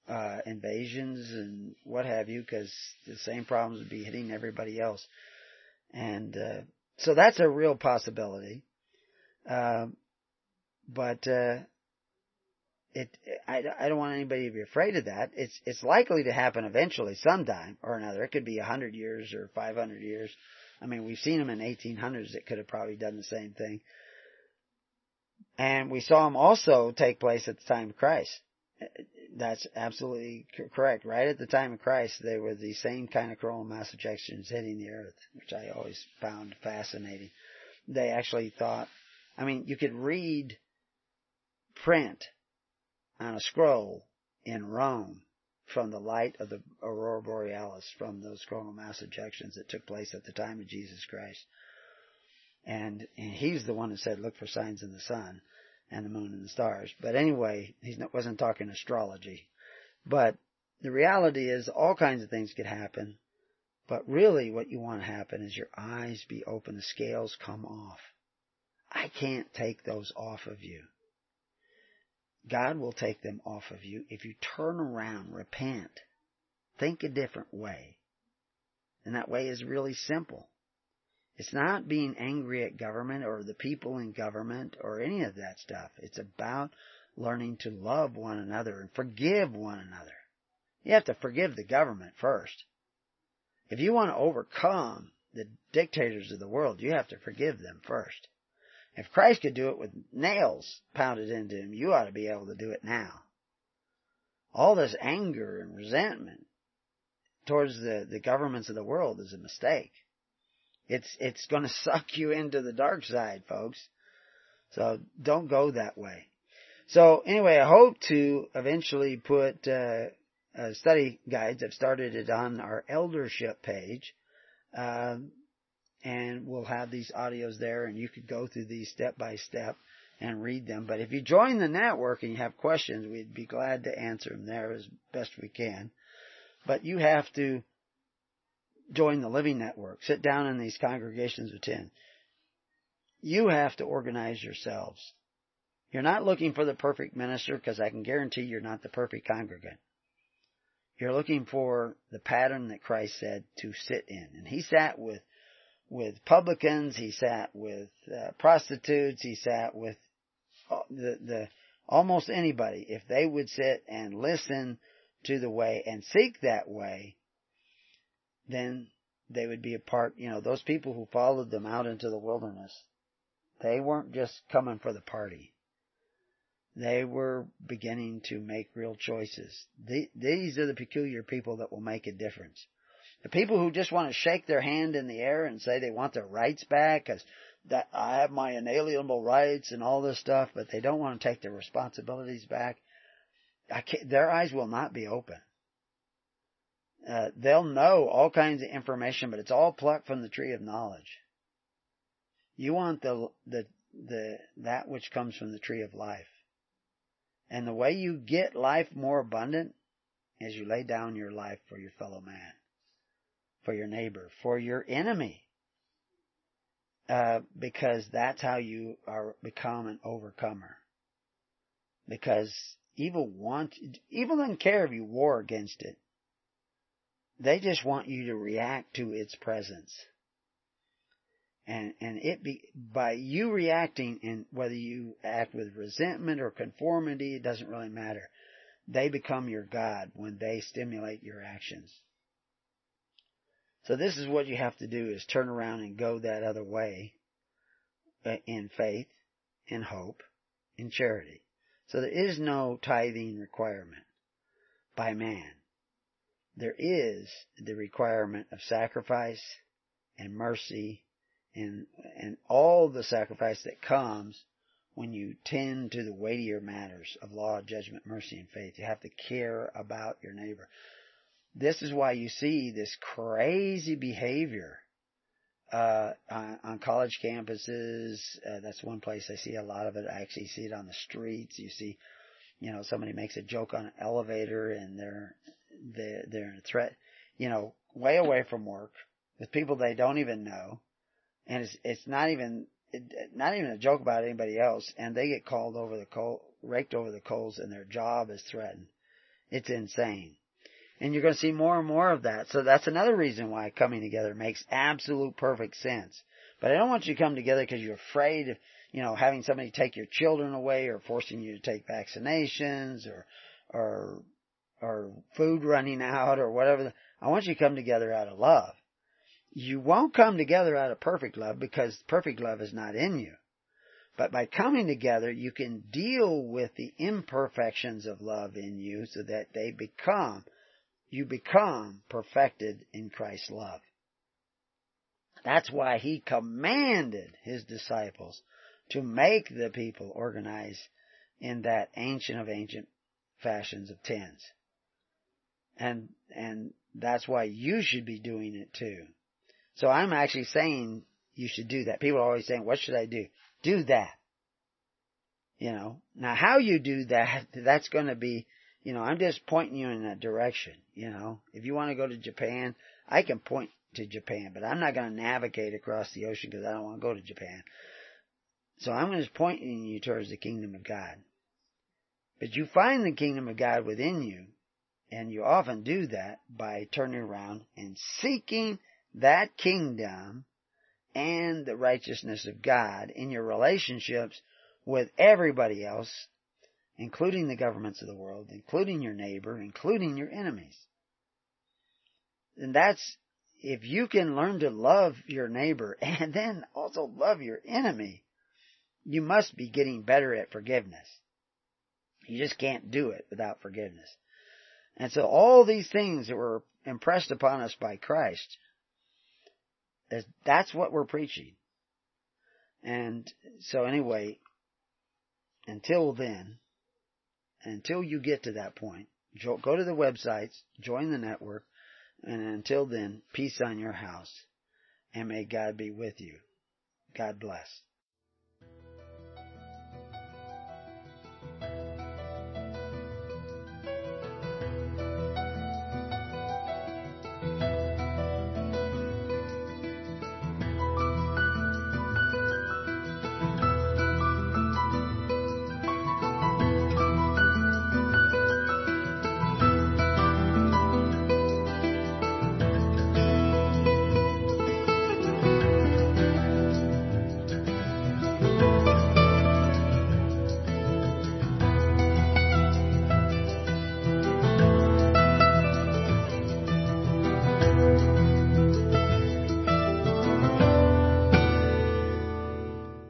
B: uh, invasions and what have you, because the same problems would be hitting everybody else. And uh, so that's a real possibility. Uh, but uh, it, I, I don't want anybody to be afraid of that. It's it's likely to happen eventually, sometime or another. It could be a hundred years or five hundred years. I mean, we've seen them in 1800s that could have probably done the same thing. And we saw them also take place at the time of Christ. That's absolutely correct. Right at the time of Christ, there were the same kind of coronal mass ejections hitting the earth, which I always found fascinating. They actually thought, I mean, you could read print on a scroll in Rome from the light of the aurora borealis from those coronal mass ejections that took place at the time of Jesus Christ. And, and he's the one who said, look for signs in the sun. And the moon and the stars. But anyway, he wasn't talking astrology. But the reality is all kinds of things could happen. But really what you want to happen is your eyes be open, the scales come off. I can't take those off of you. God will take them off of you if you turn around, repent, think a different way. And that way is really simple. It's not being angry at government or the people in government or any of that stuff. It's about learning to love one another and forgive one another. You have to forgive the government first. If you want to overcome the dictators of the world, you have to forgive them first. If Christ could do it with nails pounded into him, you ought to be able to do it now. All this anger and resentment towards the, the governments of the world is a mistake. It's, it's gonna suck you into the dark side, folks. So don't go that way. So anyway, I hope to eventually put, uh, uh, study guides. I've started it on our eldership page. Um, and we'll have these audios there and you could go through these step by step and read them. But if you join the network and you have questions, we'd be glad to answer them there as best we can. But you have to join the living network, sit down in these congregations of 10. You have to organize yourselves. You're not looking for the perfect minister because I can guarantee you're not the perfect congregant. You're looking for the pattern that Christ said to sit in. And he sat with with publicans, he sat with uh, prostitutes, he sat with uh, the, the, almost anybody. If they would sit and listen to the way and seek that way, then they would be a part, you know, those people who followed them out into the wilderness, they weren't just coming for the party. They were beginning to make real choices. these are the peculiar people that will make a difference. The people who just want to shake their hand in the air and say they want their rights back because that I have my inalienable rights and all this stuff, but they don't want to take their responsibilities back. their eyes will not be open. Uh, they'll know all kinds of information, but it's all plucked from the tree of knowledge. You want the the the that which comes from the tree of life. And the way you get life more abundant is you lay down your life for your fellow man for your neighbor, for your enemy. Uh, because that's how you are become an overcomer. Because evil want, evil doesn't care if you war against it. They just want you to react to its presence. And, and it be, by you reacting and whether you act with resentment or conformity, it doesn't really matter. They become your God when they stimulate your actions. So this is what you have to do is turn around and go that other way uh, in faith, in hope, in charity. So there is no tithing requirement by man. There is the requirement of sacrifice and mercy and, and all the sacrifice that comes when you tend to the weightier matters of law, judgment, mercy, and faith. You have to care about your neighbor. This is why you see this crazy behavior uh, on, on, college campuses. Uh, that's one place I see a lot of it. I actually see it on the streets. You see, you know, somebody makes a joke on an elevator and they're they're, they're in a threat, you know, way away from work with people they don't even know, and it's it's not even not even a joke about anybody else, and they get called over the coal, raked over the coals, and their job is threatened. It's insane. And you're going to see more and more of that. So that's another reason why coming together makes absolute perfect sense. But I don't want you to come together because you're afraid of, you know, having somebody take your children away or forcing you to take vaccinations or, or, or food running out or whatever. I want you to come together out of love. You won't come together out of perfect love because perfect love is not in you. But by coming together, you can deal with the imperfections of love in you so that they become you become perfected in Christ's love. That's why he commanded his disciples to make the people organize in that ancient of ancient fashions of tens. And, and that's why you should be doing it too. So I'm actually saying you should do that. People are always saying, what should I do? Do that. You know, now how you do that, that's going to be, you know, I'm just pointing you in that direction. You know, if you want to go to Japan, I can point to Japan, but I'm not going to navigate across the ocean because I don't want to go to Japan. So I'm just pointing you towards the kingdom of God. But you find the kingdom of God within you, and you often do that by turning around and seeking that kingdom and the righteousness of God in your relationships with everybody else, including the governments of the world, including your neighbor, including your enemies. And that's, if you can learn to love your neighbor and then also love your enemy, you must be getting better at forgiveness. You just can't do it without forgiveness. And so all these things that were impressed upon us by Christ, that's what we're preaching. And so anyway, until then, until you get to that point, go to the websites, join the network, and until then, peace on your house, and may God be with you. God bless.